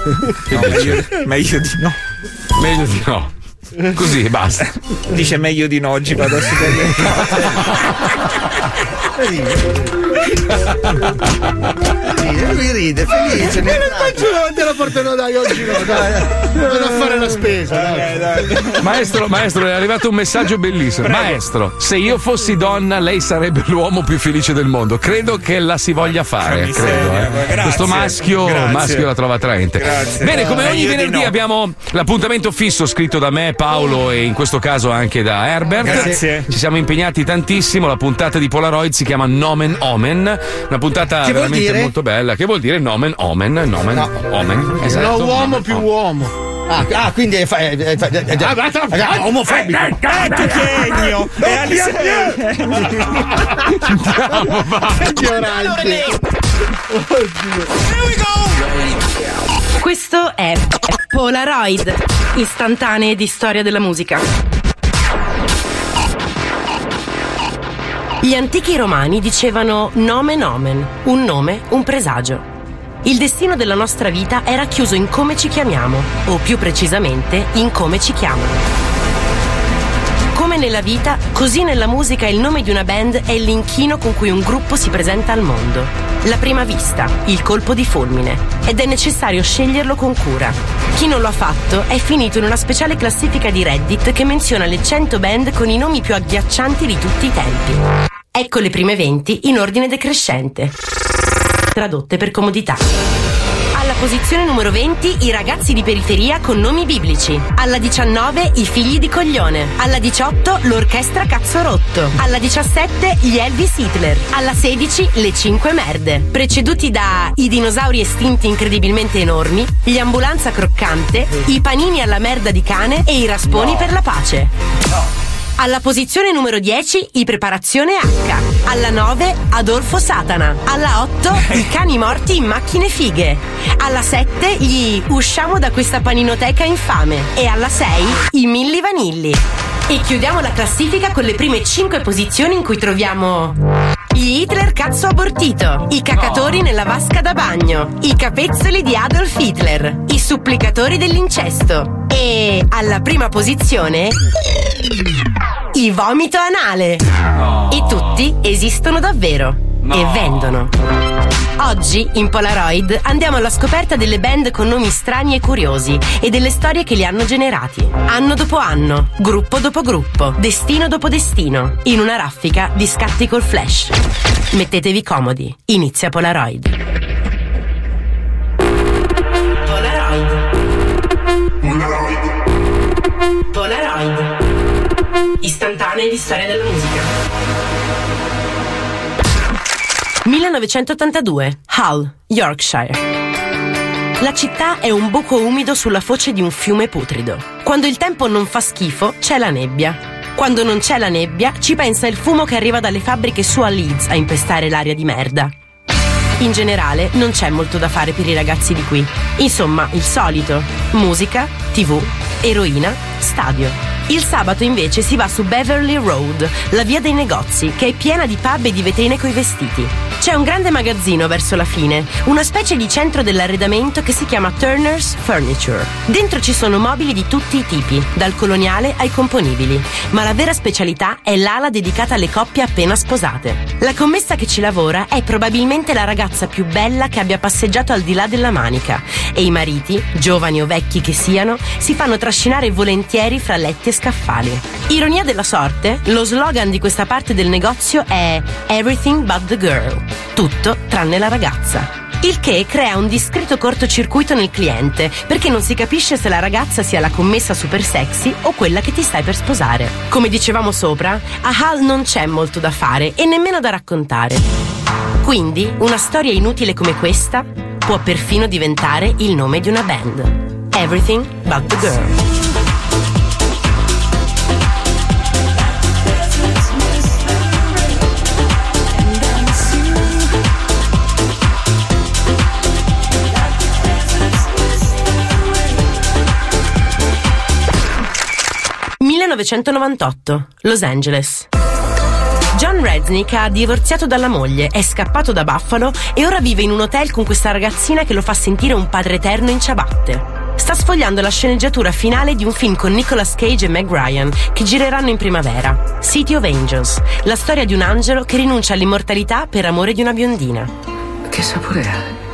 No, meglio, <laughs> meglio di no. Meglio di no. Così basta. Dice meglio di no, oggi vado a supermercato. Ride, felice. E le faccio davanti alla porta no dai oggi no dai vado a fare la spesa dai. Maestro, maestro, è arrivato un messaggio bellissimo. Maestro, se io fossi donna, lei sarebbe l'uomo più felice del mondo. Credo che la si voglia fare. Credo, eh. ma Questo maschio, maschio la trova attraente. Grazie. Bene, come Eh, ogni venerdì no. abbiamo l'appuntamento fisso scritto da me, Paolo e in questo caso anche da Herbert. Grazie. Ci siamo impegnati tantissimo. La puntata di Polaroid si chiama Nomen Omen. Una puntata Che veramente dire? molto bella. Che vuol dire Nomen Omen? Nomen Omen. Esatto. no uomo Nomen più uomo Ah, ah, quindi è, fa- è, è, fa- è, è, Ah, è omofobico. Eh, tu Chiegno! E Alice- Andiamo, va. ignorante Questo è Polaroid, istantanee di storia della musica. Gli antichi romani dicevano nomen omen, un nome, un presagio. Il destino della nostra vita era chiuso in come ci chiamiamo, o più precisamente in come ci chiamano. Come nella vita, così nella musica il nome di una band è l'inchino con cui un gruppo si presenta al mondo. La prima vista, il colpo di fulmine, ed è necessario sceglierlo con cura. Chi non lo ha fatto è finito in una speciale classifica di Reddit che menziona le 100 band con i nomi più agghiaccianti di tutti i tempi. Ecco le prime 20 in ordine decrescente. Tradotte per comodità. Posizione numero 20 i ragazzi di periferia con nomi biblici. Alla 19 i figli di coglione. Alla 18 l'orchestra cazzo rotto. Alla 17 gli Elvis Hitler. Alla 16 le 5 merde. Preceduti da i dinosauri estinti incredibilmente enormi, gli ambulanza croccante, i panini alla merda di cane e i rasponi per la pace. Alla posizione numero 10 i preparazione H. Alla 9 Adolfo Satana. Alla 8 i <laughs> cani morti in macchine fighe. Alla 7 gli usciamo da questa paninoteca infame. E alla 6 i Milli Vanilli. E chiudiamo la classifica con le prime 5 posizioni in cui troviamo gli Hitler cazzo abortito, i cacatori nella vasca da bagno, i capezzoli di Adolf Hitler, i supplicatori dell'incesto. E alla prima posizione i vomito anale. E tutti esistono davvero e vendono. Oggi in Polaroid andiamo alla scoperta delle band con nomi strani e curiosi e delle storie che li hanno generati. Anno dopo anno, gruppo dopo gruppo, destino dopo destino, in una raffica di scatti col flash. Mettetevi comodi, inizia Polaroid. Polaroid. Polaroid. Istantanee di storia della musica. 1982, Hull, Yorkshire. La città è un buco umido sulla foce di un fiume putrido. Quando il tempo non fa schifo, c'è la nebbia. Quando non c'è la nebbia, ci pensa il fumo che arriva dalle fabbriche su a Leeds a impestare l'aria di merda. In generale, non c'è molto da fare per i ragazzi di qui. Insomma, il solito: musica, tv, eroina, stadio. Il sabato invece si va su Beverly Road, la via dei negozi, che è piena di pub e di vetrine coi vestiti. C'è un grande magazzino verso la fine, una specie di centro dell'arredamento che si chiama Turner's Furniture. Dentro ci sono mobili di tutti i tipi, dal coloniale ai componibili, ma la vera specialità è l'ala dedicata alle coppie appena sposate. La commessa che ci lavora è probabilmente la ragazza più bella che abbia passeggiato al di là della manica e i mariti, giovani o vecchi che siano, si fanno trascinare volentieri fra letti e scaffali. Ironia della sorte, lo slogan di questa parte del negozio è Everything but the girl, tutto tranne la ragazza. Il che crea un discreto cortocircuito nel cliente, perché non si capisce se la ragazza sia la commessa super sexy o quella che ti stai per sposare. Come dicevamo sopra, a Hal non c'è molto da fare e nemmeno da raccontare. Quindi, una storia inutile come questa può perfino diventare il nome di una band. Everything but the girl. «1998, Los Angeles». John Resnick ha divorziato dalla moglie, è scappato da Buffalo e ora vive in un hotel con questa ragazzina che lo fa sentire un padre eterno in ciabatte. Sta sfogliando la sceneggiatura finale di un film con Nicolas Cage e Meg Ryan che gireranno in primavera. City of Angels, la storia di un angelo che rinuncia all'immortalità per amore di una biondina. Che sapore ha?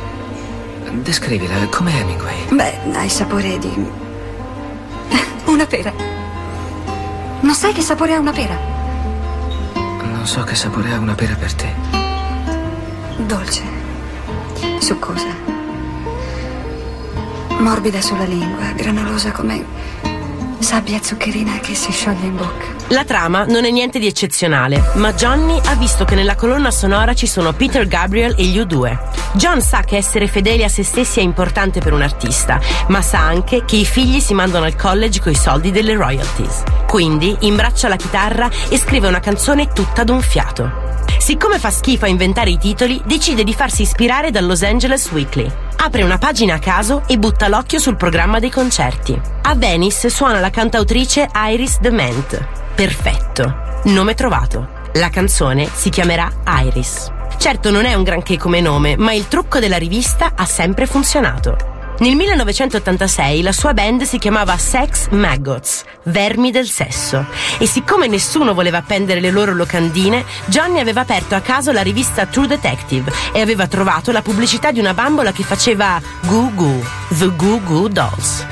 descrivila, come Hemingway. Beh, hai sapore di. <laughs> Una pera. Non sai che sapore ha una pera? Non so che sapore ha una pera per te. Dolce. Succosa. Morbida sulla lingua, granulosa come sabbia zuccherina che si scioglie in bocca. La trama non è niente di eccezionale, ma Johnny ha visto che nella colonna sonora ci sono Peter Gabriel e gli U2. John sa che essere fedeli a se stessi è importante per un artista, ma sa anche che i figli si mandano al college coi soldi delle royalties. Quindi imbraccia la chitarra e scrive una canzone tutta d'un fiato. Siccome fa schifo a inventare i titoli, decide di farsi ispirare dal Los Angeles Weekly. Apre una pagina a caso e butta l'occhio sul programma dei concerti. A Venice suona la cantautrice Iris Dement. Perfetto. Nome trovato. La canzone si chiamerà Iris. Certo non è un granché come nome, ma il trucco della rivista ha sempre funzionato. Nel 1986 la sua band si chiamava Sex Maggots, vermi del sesso, e siccome nessuno voleva appendere le loro locandine, Johnny aveva aperto a caso la rivista True Detective e aveva trovato la pubblicità di una bambola che faceva Goo Goo, The Goo Goo Dolls.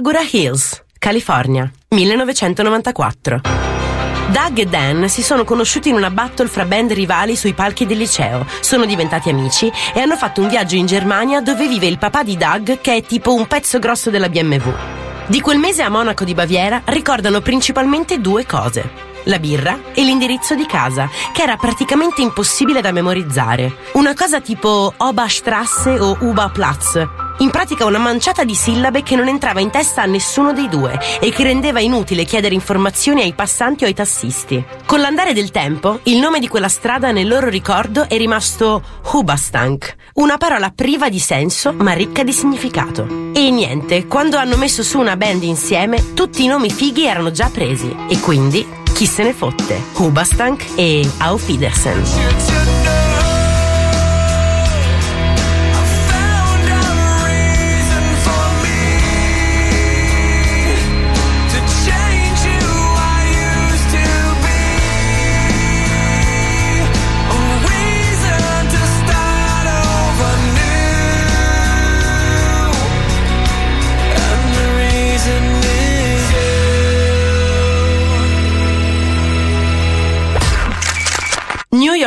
Agora Hills, California, 1994. Doug e Dan si sono conosciuti in una battle fra band rivali sui palchi del liceo, sono diventati amici e hanno fatto un viaggio in Germania dove vive il papà di Doug che è tipo un pezzo grosso della BMW. Di quel mese a Monaco di Baviera ricordano principalmente due cose. La birra e l'indirizzo di casa, che era praticamente impossibile da memorizzare. Una cosa tipo Oberstrasse o Ubaplatz. In pratica una manciata di sillabe che non entrava in testa a nessuno dei due e che rendeva inutile chiedere informazioni ai passanti o ai tassisti. Con l'andare del tempo, il nome di quella strada nel loro ricordo è rimasto Hubastank, una parola priva di senso ma ricca di significato. E niente, quando hanno messo su una band insieme, tutti i nomi fighi erano già presi e quindi chi se ne fotte? Hubastank e Auf Wiedersehen.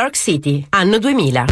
York City, anno 2000.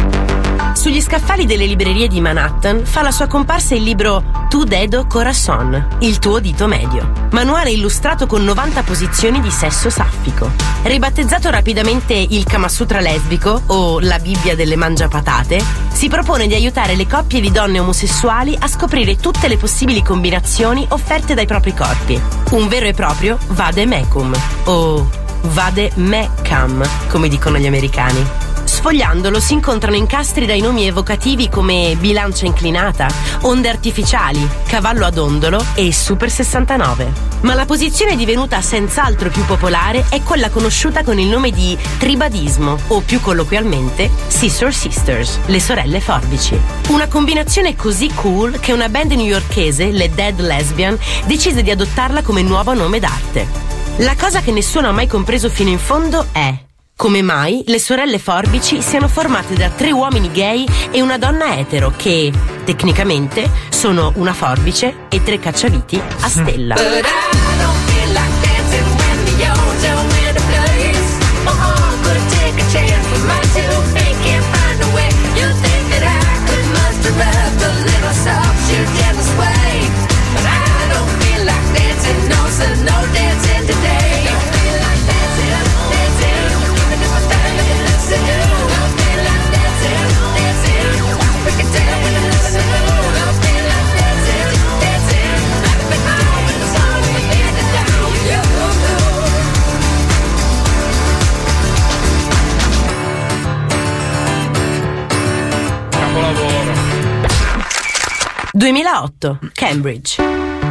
Sugli scaffali delle librerie di Manhattan fa la sua comparsa il libro Tu Dedo Corazon, il tuo dito medio. Manuale illustrato con 90 posizioni di sesso saffico. Ribattezzato rapidamente il Kama Sutra lesbico o la Bibbia delle mangiapatate, si propone di aiutare le coppie di donne omosessuali a scoprire tutte le possibili combinazioni offerte dai propri corpi. Un vero e proprio Vade Mecum o Vade Mecam, come dicono gli americani. Sfogliandolo si incontrano incastri dai nomi evocativi come bilancia inclinata, onde artificiali, cavallo ad ondolo e Super 69. Ma la posizione divenuta senz'altro più popolare è quella conosciuta con il nome di tribadismo o più colloquialmente Sister Sisters, le sorelle forbici. Una combinazione così cool che una band newyorkese, le Dead Lesbian, decise di adottarla come nuovo nome d'arte. La cosa che nessuno ha mai compreso fino in fondo è come mai le sorelle Forbici siano formate da tre uomini gay e una donna etero che, tecnicamente, sono una forbice e tre cacciaviti a stella. 2008, Cambridge.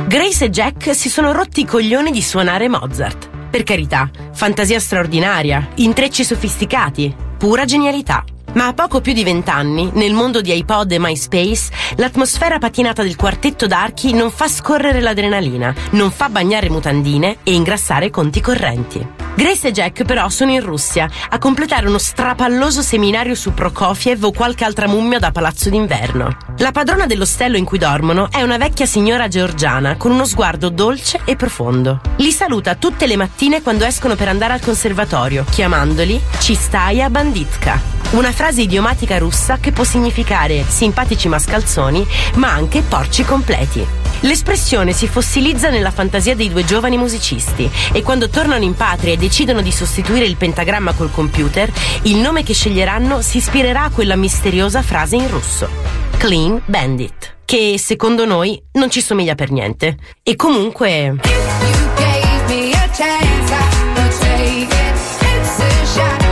Grace e Jack si sono rotti i coglioni di suonare Mozart. Per carità, fantasia straordinaria, intrecci sofisticati, pura genialità. Ma a poco più di vent'anni, nel mondo di iPod e MySpace, l'atmosfera patinata del quartetto d'archi non fa scorrere l'adrenalina, non fa bagnare mutandine e ingrassare conti correnti. Grace e Jack però sono in Russia a completare uno strapalloso seminario su Prokofiev o qualche altra mummia da palazzo d'inverno. La padrona dell'ostello in cui dormono è una vecchia signora georgiana con uno sguardo dolce e profondo. Li saluta tutte le mattine quando escono per andare al conservatorio, chiamandoli Cistaia Banditka. Una frase idiomatica russa che può significare simpatici mascalzoni, ma anche porci completi. L'espressione si fossilizza nella fantasia dei due giovani musicisti e quando tornano in patria e decidono di sostituire il pentagramma col computer, il nome che sceglieranno si ispirerà a quella misteriosa frase in russo. Clean Bandit, che secondo noi non ci somiglia per niente. E comunque... gave me a chance, I take it. It's a shot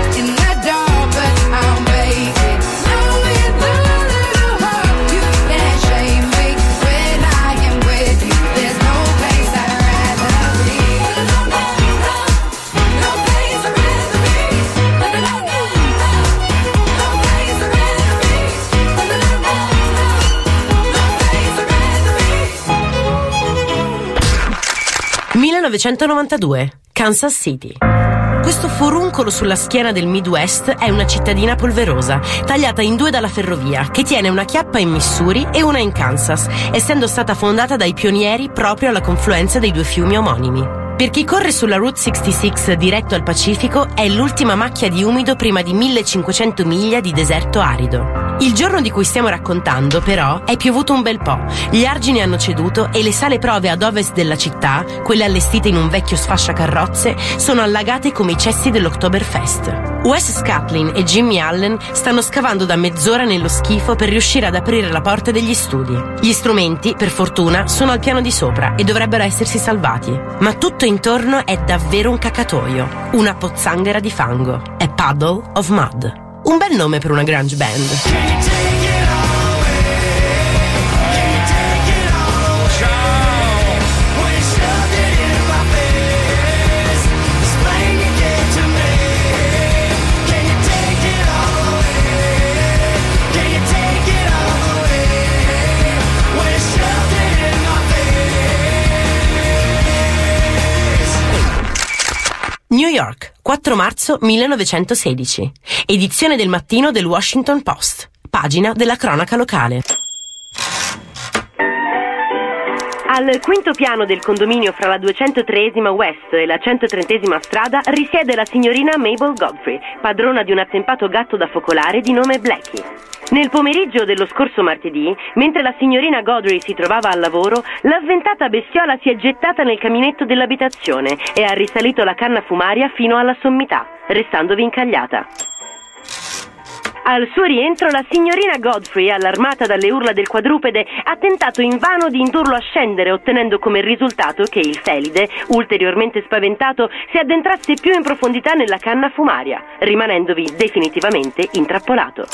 1992, Kansas City. Questo foruncolo sulla schiena del Midwest è una cittadina polverosa, tagliata in due dalla ferrovia, che tiene una chiappa in Missouri e una in Kansas, essendo stata fondata dai pionieri proprio alla confluenza dei due fiumi omonimi. Per chi corre sulla Route 66 diretto al Pacifico è l'ultima macchia di umido prima di 1500 miglia di deserto arido. Il giorno di cui stiamo raccontando, però, è piovuto un bel po'. Gli argini hanno ceduto e le sale prove ad ovest della città, quelle allestite in un vecchio sfasciacarrozze, sono allagate come i cessi dell'Oktoberfest. Wes Scatlin e Jimmy Allen stanno scavando da mezz'ora nello schifo per riuscire ad aprire la porta degli studi. Gli strumenti, per fortuna, sono al piano di sopra e dovrebbero essersi salvati. Ma tutto intorno è davvero un cacatoio, una pozzanghera di fango. È Puddle of Mud. Un bel nome per una grunge band. New York, 4 marzo 1916. Edizione del mattino del Washington Post. Pagina della cronaca locale. Al quinto piano del condominio fra la 203 West e la 130 strada risiede la signorina Mabel Godfrey, padrona di un attempato gatto da focolare di nome Blackie. Nel pomeriggio dello scorso martedì, mentre la signorina Godfrey si trovava al lavoro, l'avventata bestiola si è gettata nel caminetto dell'abitazione e ha risalito la canna fumaria fino alla sommità, restandovi incagliata. Al suo rientro, la signorina Godfrey, allarmata dalle urla del quadrupede, ha tentato invano di indurlo a scendere, ottenendo come risultato che il felide, ulteriormente spaventato, si addentrasse più in profondità nella canna fumaria, rimanendovi definitivamente intrappolato.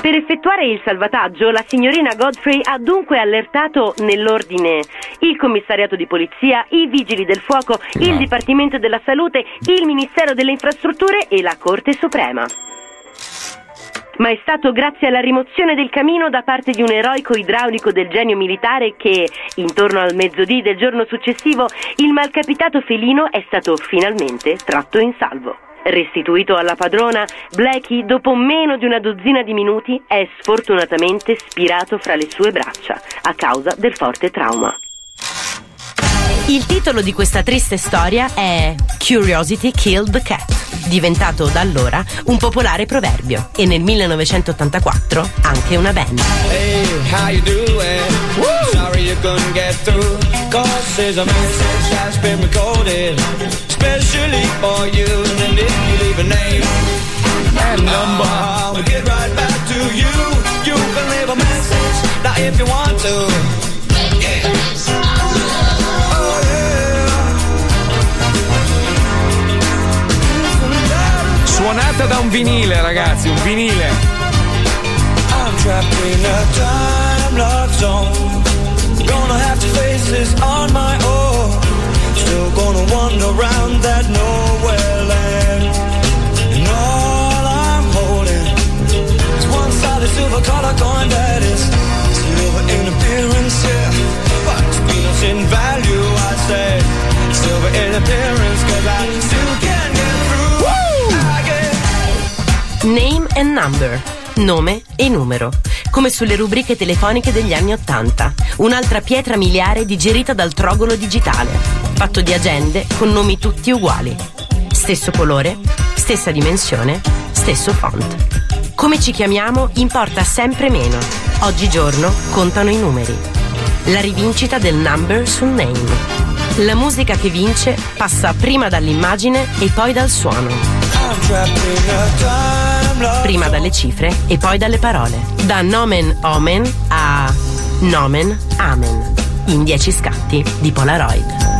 Per effettuare il salvataggio, la signorina Godfrey ha dunque allertato nell'ordine il commissariato di polizia, i vigili del fuoco, il Dipartimento della Salute, il Ministero delle Infrastrutture e la Corte Suprema. Ma è stato grazie alla rimozione del camino da parte di un eroico idraulico del genio militare che, intorno al mezzodì del giorno successivo, il malcapitato felino è stato finalmente tratto in salvo. Restituito alla padrona, Blackie, dopo meno di una dozzina di minuti, è sfortunatamente spirato fra le sue braccia a causa del forte trauma. Il titolo di questa triste storia è Curiosity Killed the Cat, diventato da allora un popolare proverbio e nel 1984 anche una band. Hey, how you doing? Sorry you couldn't get through. Cause there's a message that's been recorded, especially for you. And if you leave a name and number, I'll get right back to you. You can leave a message now if you want to. Suonata da un vinile, ragazzi, un vinile. I'm trapped in a time love zone. Gonna have to face this on my own. Still gonna wander around that nowhere land. And all I'm holding is one solid silver color coin that is silver in appearance, yeah. But peanuts in value, I say. Silver in appearance, and number. Nome e numero. Come sulle rubriche telefoniche degli anni Ottanta. Un'altra pietra miliare digerita dal trogolo digitale. Fatto di agende con nomi tutti uguali. Stesso colore, stessa dimensione, stesso font. Come ci chiamiamo importa sempre meno. Oggigiorno contano i numeri. La rivincita del number sul name. La musica che vince passa prima dall'immagine e poi dal suono. Prima dalle cifre e poi dalle parole. Da nomen omen a nomen amen. In 10 scatti di Polaroid.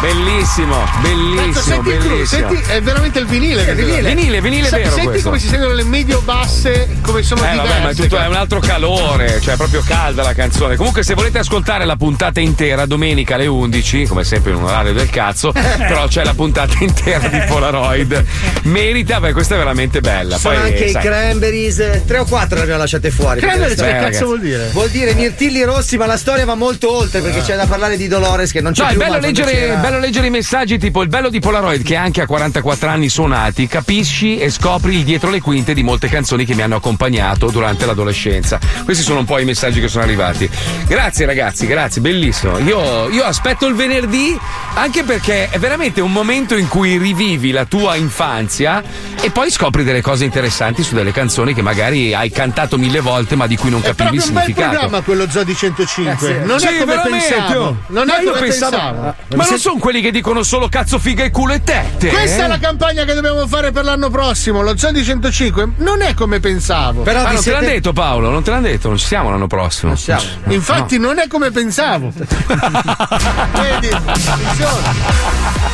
Bellissimo, bellissimo, Cazzo, senti, bellissimo. senti, è veramente il vinile. che vinile. Vinile, vinile Sa- vero Senti questo. come si sentono le medio-basse, come sono Eh diverse. vabbè, ma è, tutto, è un altro calore, cioè è proprio calda la canzone. Comunque, se volete ascoltare la puntata intera, domenica alle 11, come sempre in un orario del cazzo, <laughs> però c'è la puntata intera di Polaroid. Merita, perché questa è veramente bella. Sono Poi, anche i sai, cranberries, eh, tre o quattro le abbiamo lasciate fuori. Cranberries, che cazzo vuol dire? Vuol dire mirtilli rossi, ma la storia va molto oltre perché c'è da parlare di Dolores che non c'è No, è più. bello ma quando leggere, bello leggere i messaggi, tipo il bello di Polaroid, che anche a 44 anni suonati, capisci e scopri il dietro le quinte di molte canzoni che mi hanno accompagnato durante l'adolescenza. Questi sono un po' i messaggi che sono arrivati. Grazie ragazzi, grazie, bellissimo. Io, io aspetto il venerdì anche perché è veramente un momento in cui rivivi la tua infanzia e poi scopri delle cose interessanti su delle canzoni che magari hai cantato mille volte ma di cui non È capivi il proprio un bel significato. programma quello Zodi 105. Eh sì. Non Sì, è come veramente, pensavo. Non Ma è io come pensavo- pensavo. Ma non sono quelli che dicono solo cazzo, figa e culo e tette. Questa eh? è la campagna che dobbiamo fare per l'anno prossimo. Lo Zodi 105 non è come pensavo. ah, non te l'hanno detto Paolo, non te l'hanno detto, non ci siamo l'anno prossimo. No. Infatti, non è come pensavo. <laughs> Vedi?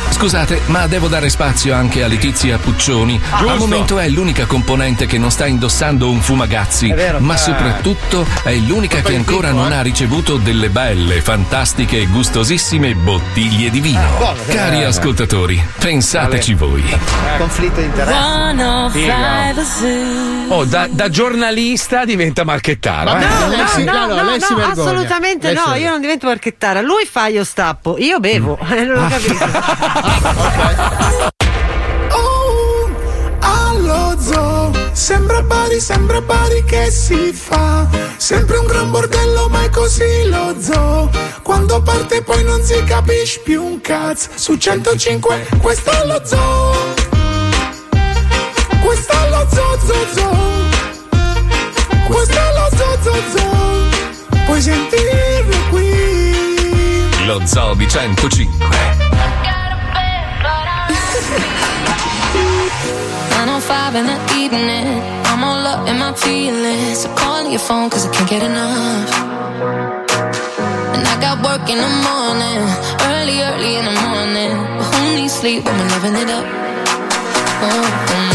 Scusate, ma devo dare spazio anche a Letizia Puccioni. Ah, Al momento è l'unica componente che non sta indossando un fumagazzi, vero. ma Eh. soprattutto è l'unica che ancora non ha ricevuto delle belle, fantastiche e gustosissime bottiglie di vino. Buono, Cari eh. ascoltatori, pensateci voi. Conflitto di interesse. Oh, da, da giornalista diventa marchettaro. Ma eh. no, si- no, no, no, no, si assolutamente Lei no, io non divento marchettara. Lui fa, io stappo, io bevo. Mm. Eh, <laughs> non ho capito. <laughs> sembra Bari, sembra Bari che si fa. Sempre un gran bordello, ma è così lo zoo. Quando parte poi non si capisce più un cazzo. Su 105, questo è lo zoo. Questo è lo zoo, zoo, zoo. Questo è lo zoo, zoo, zoo. Puoi sentirlo qui. Lo Zoo di 105. 905 in the evening. I'm all up in my feelings. So calling your phone cause I can't get enough. And I got work in the morning. Early, early in the morning. But who needs sleep when we're living it up? Oh,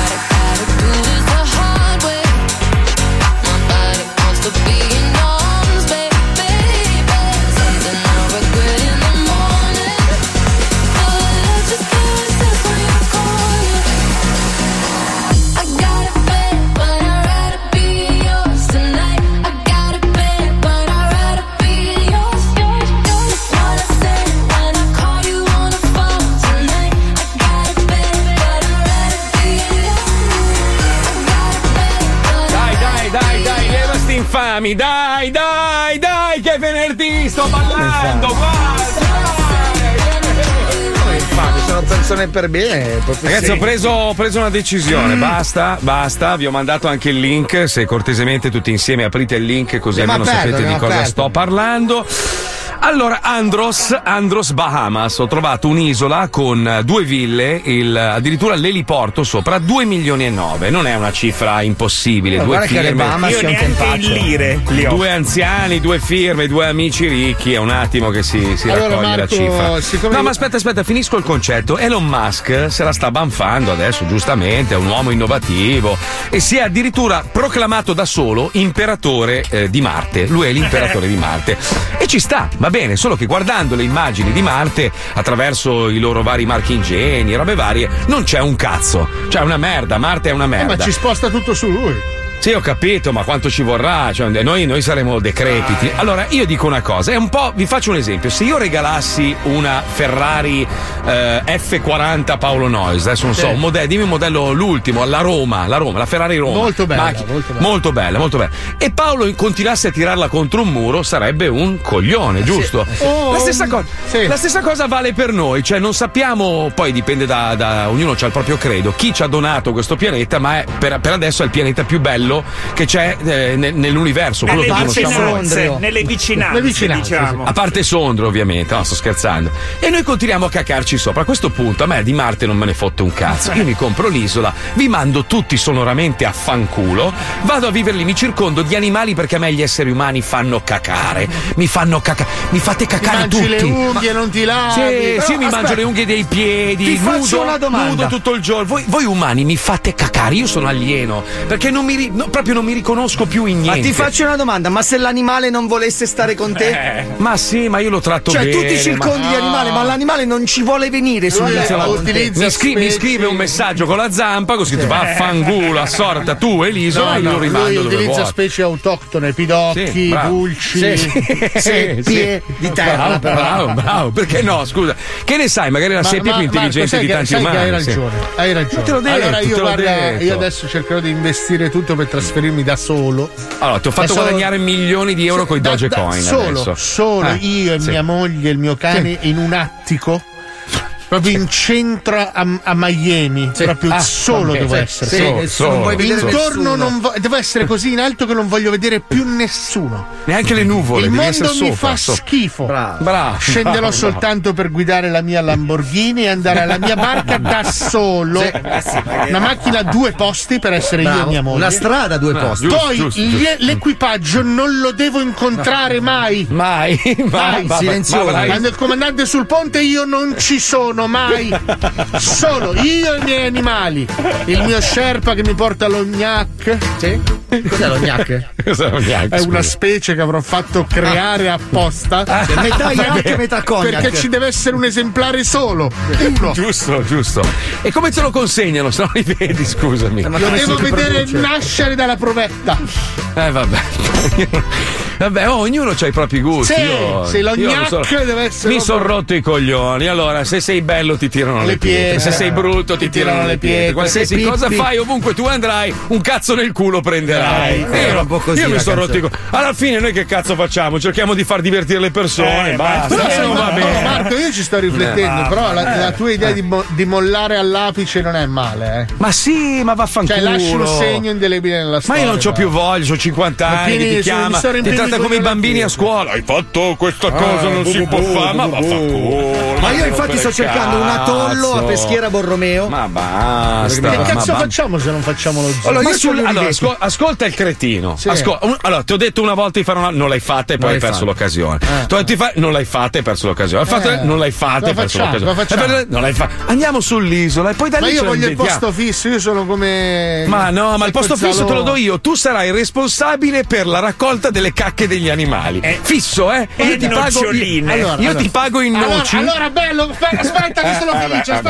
infami, dai, dai, dai, che è venerdì, sto ballando, Infatti, sono persone per bene. Ragazzi, sì. ho preso, ho preso una decisione. Basta, basta. Vi ho mandato anche il link. Se cortesemente tutti insieme aprite il link, così almeno sapete di cosa aperto. sto parlando. Allora, Andros, Andros Bahamas, ho trovato un'isola con eh, due ville, il- addirittura l'eliporto sopra, 2 milioni e 9. Non è una cifra impossibile. Ma due guarda che le firme. Bahamas Io neanche in lire. Due anziani, due firme, due amici ricchi. È un attimo che si, si Allora, raccoglie Marco, la cifra. No, ma aspetta, aspetta, finisco il concetto. Elon Musk se la sta banfando adesso, giustamente, è un uomo innovativo e si è addirittura proclamato da solo imperatore eh, di Marte. Lui è l'imperatore di Marte. E ci sta, va bene, solo che guardando le immagini di Marte attraverso i loro vari marchingegni, robe varie, non c'è un cazzo. Cioè, è una merda, Marte è una Eh, merda. ma ci sposta tutto su lui. Sì, ho capito, ma quanto ci vorrà? Cioè, noi, noi saremo decrepiti. Allora, io dico una cosa, è un po'. Vi faccio un esempio. Se io regalassi una Ferrari eh, F40 Paolo Noyes, adesso non so, Sì. un modello, dimmi un modello, l'ultimo, la Roma, la Roma, la Ferrari Roma. Molto bella, Macchina- molto bella. molto bella, molto bella. E Paolo continuasse a tirarla contro un muro, sarebbe un coglione, giusto? Oh, la, stessa co- la stessa cosa vale per noi, cioè non sappiamo, poi dipende da, da- ognuno ha il proprio credo, chi ci ha donato questo pianeta, ma è, per, per adesso è il pianeta più bello che c'è eh, ne- nell'universo, quello Nelle che conosciamo noi. vicinanze, nelle vicinanze, vicinanze, diciamo. A parte Sondro, ovviamente, no, sto scherzando. E noi continuiamo a cacarci sopra. A questo punto, a me di Marte non me ne fotte un cazzo. Io mi compro l'isola, vi mando tutti sonoramente a fanculo, vado a vivere lì, mi circondo di animali perché a me gli esseri umani fanno cacare. Mi fanno cacare, mi fate cacare mangi tutti. le unghie, non ti lavi. Sì, Però, sì, mi aspetta. mangio le unghie dei piedi, Ti faccio nudo, una domanda. nudo tutto il giorno. Voi, voi umani mi fate cacare, io sono alieno, perché non mi no, proprio non mi riconosco più in Ma niente. ti faccio una domanda, ma se l'animale non volesse stare con te? Eh, ma sì, ma io lo tratto Cioè, bene. tu ti circondi ma- di animale, ma l'animale non ci vuole venire sull'isola. mi, scri- mi scrive un messaggio con la zampa con scritto vaffanculo, assorta tu e l'isola, No, io no, lo rimando lui dove utilizza vuoi. specie autoctone, pidocchi, Sì, pulci, Sì, sì, seppie sì. di terra. Bravo, però. bravo, bravo, perché no? Scusa, che ne sai? Magari la Ma- seppia è ma- più intelligente di tanti umani. Hai ragione, hai ragione. allora io adesso cercherò di investire tutto per trasferirmi da solo. Allora, ti ho fatto solo- guadagnare milioni di euro con i Dogecoin Solo, adesso. solo Eh, io e sì. mia moglie e il mio cane in un attico. Proprio in centro a, a Miami, proprio Ah, solo vabbè, devo sì, essere. sì, solo. non Intorno nessuno. non vo- devo essere così in alto che non voglio vedere più nessuno. Neanche le nuvole, Il mondo mi sopra, fa sopra. schifo. Bravo. Bravo, Scenderò bravo, soltanto per guidare la mia Lamborghini e andare alla mia barca da <laughs> solo. Sì. Eh sì, Una macchina a due posti per essere io e mia moglie. Una strada a due Ah, posti. Poi giusto, giusto. l'equipaggio non lo devo incontrare mai. Mai, <laughs> mai, Mai. silenzioso. Quando il comandante sul ponte io non ci sono mai. Solo io e i miei animali. Il mio Sherpa che mi porta l'ognac. Sì? Cos'è l'ognac? Cos'è l'ognac, È una specie che avrò fatto creare apposta. Cioè, metà yak e metà cognac. Perché ci deve essere un esemplare solo. Uno. Giusto, giusto. E come te lo consegnano? Se non li vedi, scusami. Lo devo vedere nascere dalla provetta. Eh, vabbè. Vabbè, oh, ognuno ha i propri gusti. Sì, io, io l'ognac mi sono- deve essere Mi sono rotto i coglioni. Allora, se sei bello ti tirano le, pietre. pietre. Se sei brutto ti, tirano le pietre. Qualsiasi Sei cosa pippi. fai, ovunque tu andrai, un cazzo nel culo prenderai. Eh, era un po' così io mi sono rotto i coglioni. Alla fine, noi che cazzo facciamo? Cerchiamo di far divertire le persone. Eh, basta. Però, Se non va Marco, bene. Marco, io ci sto riflettendo, Eh, però la, eh, la tua idea di, mo- di mollare all'apice non è male, eh. Ma sì, ma vaffanculo. Cioè, lasci un segno indelebile nella Ma storia. io non ho più voglia, ho 50 Ma anni, ti chiama, ti riempiendo tratta i come i bambini a scuola. Hai fatto questa cosa, non si può fare, ma vaffanculo. Ma io infatti sto cercando un atollo a. Peschiera Borromeo. Ma basta. Che cazzo facciamo se non facciamo lo zoo? Allora, io sul- allora, ascol- ascolta il cretino. Sì. Ascol- un- allora, ti ho detto una volta di fare una. Non l'hai fatta e poi hai perso l'occasione. Ti ho detto di fare. Non l'hai fatta e hai perso l'occasione. Eh. Non l'hai fatta e hai perso l'occasione. Eh, Non l'hai fatta. Andiamo sull'isola e poi da lì Ma io voglio il posto fisso, io sono come. Ma no, ma il posto fisso te lo do io. Tu sarai responsabile per la raccolta delle cacche degli animali. fisso, eh? e Io ti pago. Io, Allora, io allora. ti pago in Allora, noci. allora, bello, aspetta, aspetta che sono Eh, felice,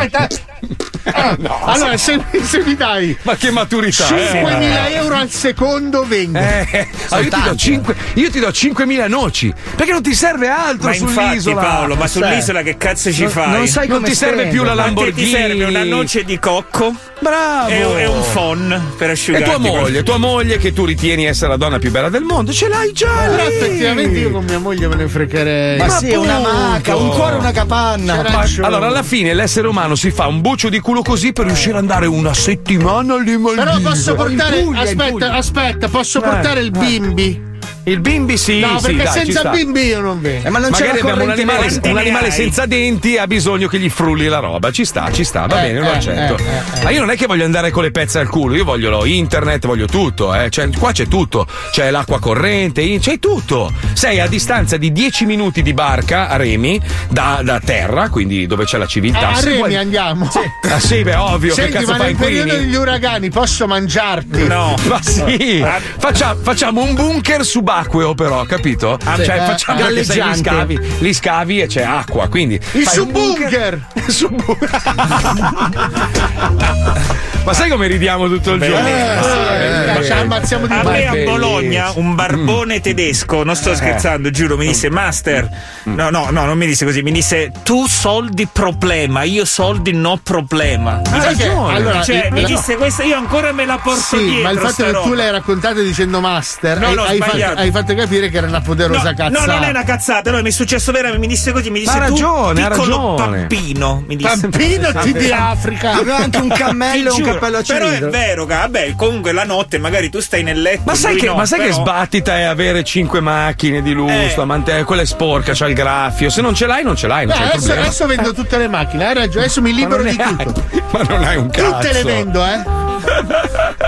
vabbè, aspetta. <laughs> allora, se, se mi dai Ma che maturità, eh? 5.000 euro al secondo vengo. Eh, allora io, ti do 5, io ti do 5.000 noci perché non ti serve altro Ma infatti sull'isola. Paolo, ma Cioè, sull'isola che cazzo ci non- fai? non sai Non come ti serve spendere. più la Ma Lamborghini. Ti serve una noce di cocco Bravo! e, e un phon per E asciugarti. tua moglie, tua moglie che tu ritieni essere la donna più bella del mondo, ce l'hai già lì. effettivamente io con mia moglie me ne fregherei. Ma sì, una appunto. maca, un cuore, una capanna. Ma- allora, alla fine l'essere umano si fa un buccio di culo così per riuscire ad andare una settimana alle Maldive. Però posso portare. Puglia, aspetta, aspetta, posso Eh, portare il bimbi? Il bimbi sì, no, sì, perché dai, ci senza sta. bimbi io non vengo. Eh, ma non c'è Magari la abbiamo un animale, un animale senza denti ha bisogno che gli frulli la roba. Ci sta, ci sta, va Eh, bene, lo eh, accetto. eh, eh, eh. Ma io non è che voglio andare con le pezze al culo, io voglio lo internet, voglio tutto, eh. Cioè, qua c'è tutto. C'è l'acqua corrente, c'è tutto. Sei a distanza di 10 minuti di barca a remi da, da terra, quindi dove c'è la civiltà. a Se Remi vuoi- andiamo. Ah sì, beh, ovvio, Senti, che cazzo ma fai nel periodo degli uragani posso mangiarti? No. Ma sì, Faccia- facciamo un bunker subacqueo, però, capito? Sì. cioè, Eh, facciamo che sai, li galleggiante. scavi, li scavi e c'è acqua. Quindi Il subbunker! <laughs> Ma sai come ridiamo tutto il giorno? Eh, Eh, ci ammazziamo di A me a. Bologna un barbone tedesco, non sto scherzando, giuro, mi disse Master. No, no, no, non mi disse così, mi disse tu soldi problema, io soldi no problema. Mi Sai disse- che- allora, cioè, il- mi no. disse questa, io ancora me la porto Sì, dietro. ma il fatto che tu roba. l'hai raccontato dicendo master, No, hai, no, hai fatto, sbagliato. Hai fatto capire che era una poderosa No, cazzata. no, non è una cazzata, no, mi è successo veramente, mi disse così, mi disse Ha tu, ragione, ha ragione. pampino, mi disse. Pampino ti di Africa. Aveva anche un <laughs> cammello e un cappello a Però è cilindro. vero, che, vabbè, comunque la notte magari tu stai nel letto. Ma sai, che, no, ma sai che però- sbattita è avere cinque macchine di lusso, Eh. quella è sporca, c'ha il graffio. Se non ce l'hai, non ce l'hai, non Beh, c'è adesso, problema. adesso vendo tutte le macchine, hai ragione, adesso mi libero Ma di tutto. hai- <laughs> Ma non hai un cazzo. Tutte le vendo, eh.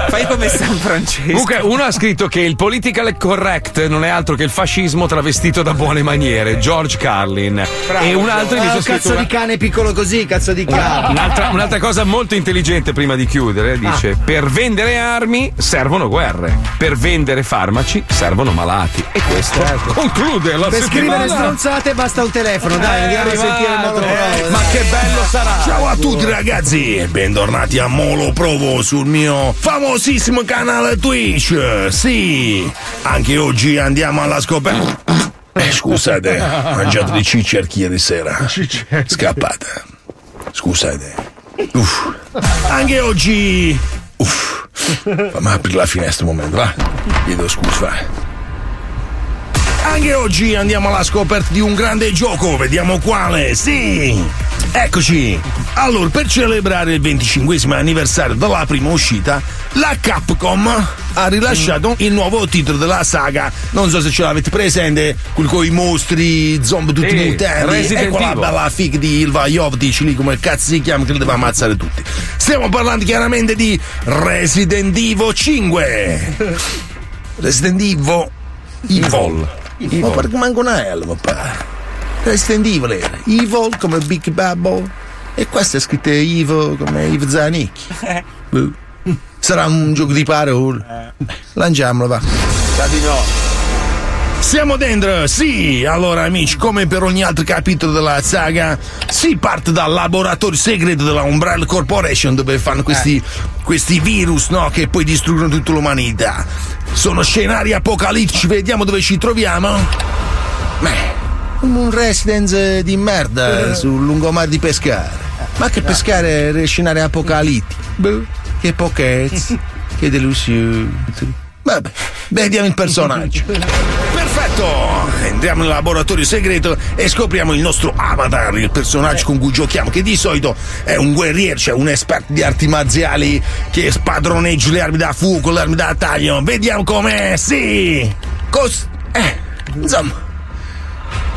Fai come San Francesco. Comunque, uno ha scritto che il political correct non è altro che il fascismo travestito da buone maniere, George Carlin. e un altro invece Ah, ha un cazzo una- di cane piccolo così, cazzo di cane. Un'altra, un'altra cosa molto intelligente prima di chiudere dice: Ah. Per vendere armi servono guerre, per vendere farmaci servono malati. E questo conclude la Per scrivere settimana. stronzate basta un telefono, dai, Eh, andiamo a sentire Molo Provo. Ma che bello sarà! Ciao a tutti ragazzi e bentornati a Molo Provo sul mio famosissimo canale Twitch. Sì, anche oggi andiamo alla scoperta. Eh, scusate, mangiato di ciccerchi ieri sera. Scappata. Scusate. Uff. Anche oggi. Uff. Fammi aprire la finestra un momento, va? Chiedo scusa, va. Anche oggi andiamo alla scoperta di un grande gioco, vediamo quale. Sì! Eccoci! Allora, per celebrare il 25 anniversario della prima uscita, la Capcom ha rilasciato il nuovo titolo della saga. Non so se ce l'avete presente, quello con i mostri, zombie tutti Sì, mutanti. E quella bella fic di Ilva Jovtic, lì come cazzo si chiama, che li deve ammazzare tutti. Stiamo parlando chiaramente di Resident Evil 5. <laughs> Resident Evil. Evil. Ma perché manco una L, papà? Resident Evil era. Evil come Big Bubble. E questo è scritto Evil come Yves Zanicchi. <laughs> Boh. Sarà un gioco di parole. Lanciamolo, va. Siamo dentro, sì! Allora amici, come per ogni altro capitolo della saga, si parte dal laboratorio segreto della Umbrella Corporation dove fanno questi, questi virus, no? Che poi distruggono tutta l'umanità. Sono scenari apocalittici, vediamo dove ci troviamo. Beh, un residence di merda sul lungomare di pescare. Ma che pescare è scenari apocalittici? Boh, che pochezze, <laughs> che delusioni. Vabbè, vediamo il personaggio. <laughs> Perfetto! Entriamo nel laboratorio segreto e scopriamo il nostro avatar, il personaggio con cui giochiamo, che di solito è un guerriero, cioè un esperto di arti marziali che spadroneggia le armi da fuoco, le armi da taglio. Vediamo com'è, sì! Cos... Eh, insomma...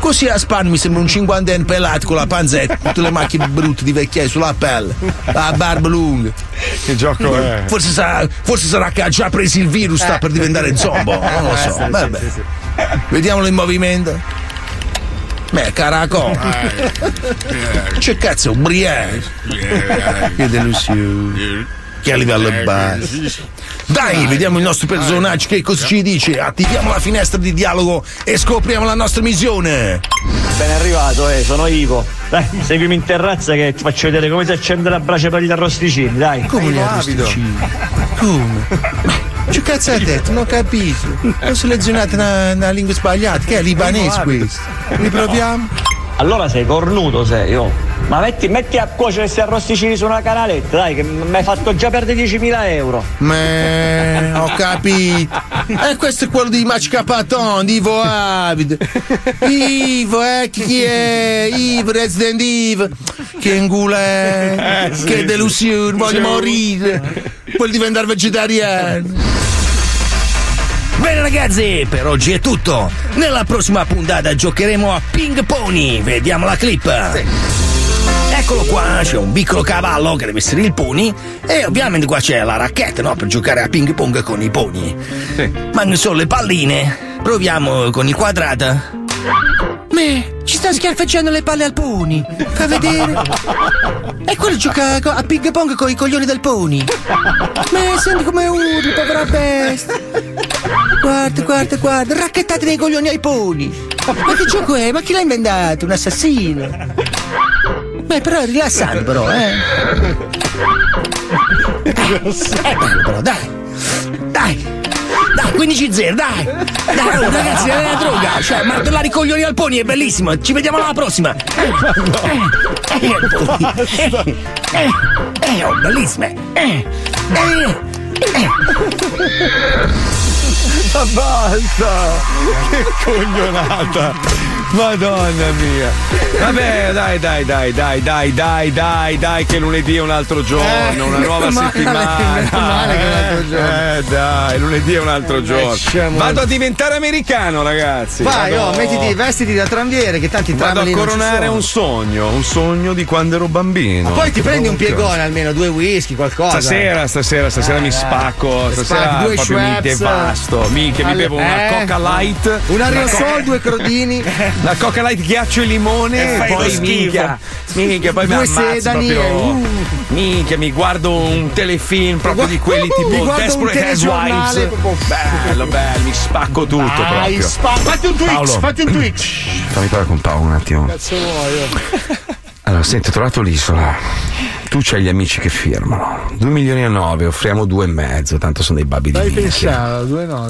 Così a Span mi sembra un cinquantenne pelato con la panzetta, tutte le macchie brutte di vecchiaia sulla pelle, la barba lunga. Che gioco è? Forse sarà, forse sarà che ha già preso il virus, sta per diventare zombo. Non lo so. Vabbè. Vediamolo in movimento. Beh, caracol. Che cazzo, ubriaco. Che delusione. Che a livello basso. Dai, vediamo il nostro personaggio che cosa ci dice. Attiviamo la finestra di dialogo e scopriamo la nostra missione. Ben arrivato, eh, sono Ivo. Dai, seguimi in terrazza che ti faccio vedere come si accende la brace per gli arrosticini, dai. Come gli arrosticini? Come? Che cazzo ha detto? Non ho capito. Ho selezionato una, una lingua sbagliata. Che è libanese questo? Riproviamo? Allora sei cornuto, sei, oh. Ma metti, metti a cuocere questi arrosticini su una canaletta, dai, che mi hai fatto già perdere 10.000 euro. Me, ho capito. E questo è quello di Mascapaton, di Ivo Avid. Ivo, eh, chi è? Ivo, Resident Evil. Che ingula è? Eh, sì, che sì. delusione, voglio Sì. morire. Vuoi diventare vegetariano. Bene ragazzi, per oggi è tutto. Nella prossima puntata giocheremo a ping pony. Vediamo la clip. Eccolo qua, c'è un piccolo cavallo che deve essere il pony e ovviamente qua c'è la racchetta, no? Per giocare a ping pong con i pony. Ma non sono le palline. Proviamo con il quadrato. Me, ci sta schiaffeggiando le palle al pony. Fa vedere. E quello gioca a ping pong con i coglioni del pony. Me, senti come urli, povera bestia. Guarda, guarda, guarda, racchettate dei coglioni ai pony. Ma che gioco è? Ma chi l'ha inventato? Un assassino? Beh, però è rilassante, però, eh. Bello, però, dai. Dai. Dai, 15-0, dai! Dai, oh, ragazzi, è una droga! Cioè, martellare i coglioni al pony è bellissimo! Ci vediamo alla prossima! Eh, eh, eh, eh, eh, oh, bellissime! Eh, eh, eh. Ma basta! Che coglionata! Madonna mia! Vabbè, dai, dai, dai, dai, dai, dai, dai, dai, che lunedì è un altro giorno, una nuova male, settimana. male che è un altro giorno. Eh, dai, lunedì è un altro giorno. Lasciamo- Vado a diventare americano, ragazzi. Vai, Vado- oh, mettiti, vestiti da tranviere, che tanti Vado a coronare un sogno, un sogno di quando ero bambino. Ma poi ti prendi un piegone almeno, due whisky, qualcosa. Stasera, stasera, stasera Eh, mi spacco. Stasera due proprio mi devasto. Minchia, mi bevo una eh. Coca Light. Un aerosol, due crodini. <laughs> La Coca Light ghiaccio e limone. E poi minchia. Minchia, poi mi Due ammazzo sedani proprio. e, uh. Minchia, mi guardo un telefilm proprio di quelli mi tipo guardo Desperate Housewives. Bello, bello, mi spacco tutto Dai, proprio. spa- fatti un Twix, Paolo. fatti un Twix. Fammi parlare con Paolo un attimo. Cazzo vuoi? Allora, senti, ho trovato l'isola. Tu c'hai gli amici che firmano. 2 milioni e 9, offriamo due e mezzo, tanto sono dei babbi di Dai no.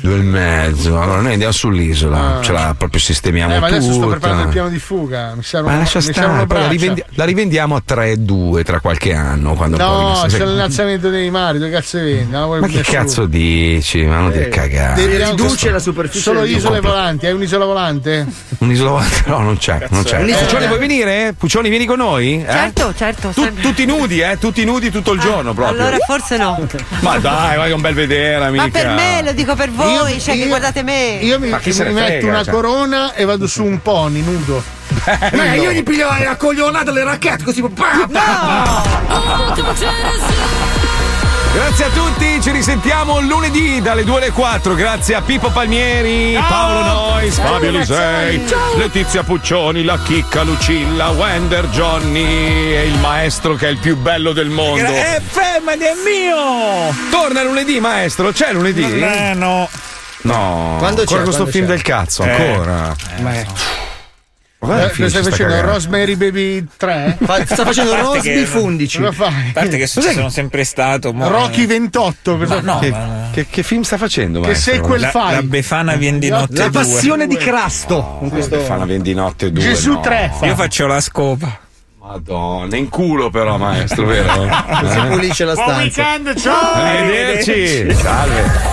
Due e mezzo. Allora noi andiamo sull'isola, Ah. ce la proprio sistemiamo Eh, ma adesso sto tutta. preparando il piano di fuga. Mi servono, Ma lascia stare, la, rivendi- la rivendiamo a 3,2 tra qualche anno. Quando No, c'è l'innalzamento dei mari, dove cazzo vendi? Vuoi Ma che cazzo dici? Ma non Eh, dire cagare. devi riduce la superficie Solo isole compro- volanti, hai un'isola volante? Un'isola volante? No, non c'è, non c'è. è? Puccioni, Eh. vuoi venire? Puccioni, vieni con noi? Eh? Certo, certo. Tu- tutti nudi, eh? Tutti nudi tutto il giorno proprio. Allora forse no. Ma dai, vai che un bel vedere, amica. Ma per me, lo dico per voi, Io- cioè che io- guardate me. Io mi, mi ne metto frega, una cioè. corona e vado su un pony nudo. Ma io gli piglio la coglionata le racchette così. Pa, pa. Grazie a tutti, ci risentiamo lunedì dalle 2 alle 4. Grazie a Pippo Palmieri, Paolo Nois, Fabio Lisei, Letizia Puccioni, la chicca Lucilla, Wender Johnny e il maestro che è il più bello del mondo. Eh, fermati, è mio! Torna lunedì, maestro, c'è lunedì? Eh, no. No, Quando ancora c'è? questo Quando film c'è? del cazzo, Eh. ancora. Eh, film, lo stai facendo cagando. Rosemary Baby 3? Fa- sta facendo che non- 11. Cosa fai? A parte che ci sono sempre stato. mo- Rocky 28, cosa no, fai? ma- Che, che film sta facendo, Che maestro? sequel La, fai? la Befana vien di notte La due. passione di Crasto. Con questo fa una vendinotte due. Gesù no. 3 fa. Io faccio la scopa. Madonna, in culo però, maestro, vero? <laughs> Si Eh? pulisce la Buon stanza. weekend, ciao! Arrivederci. Salve.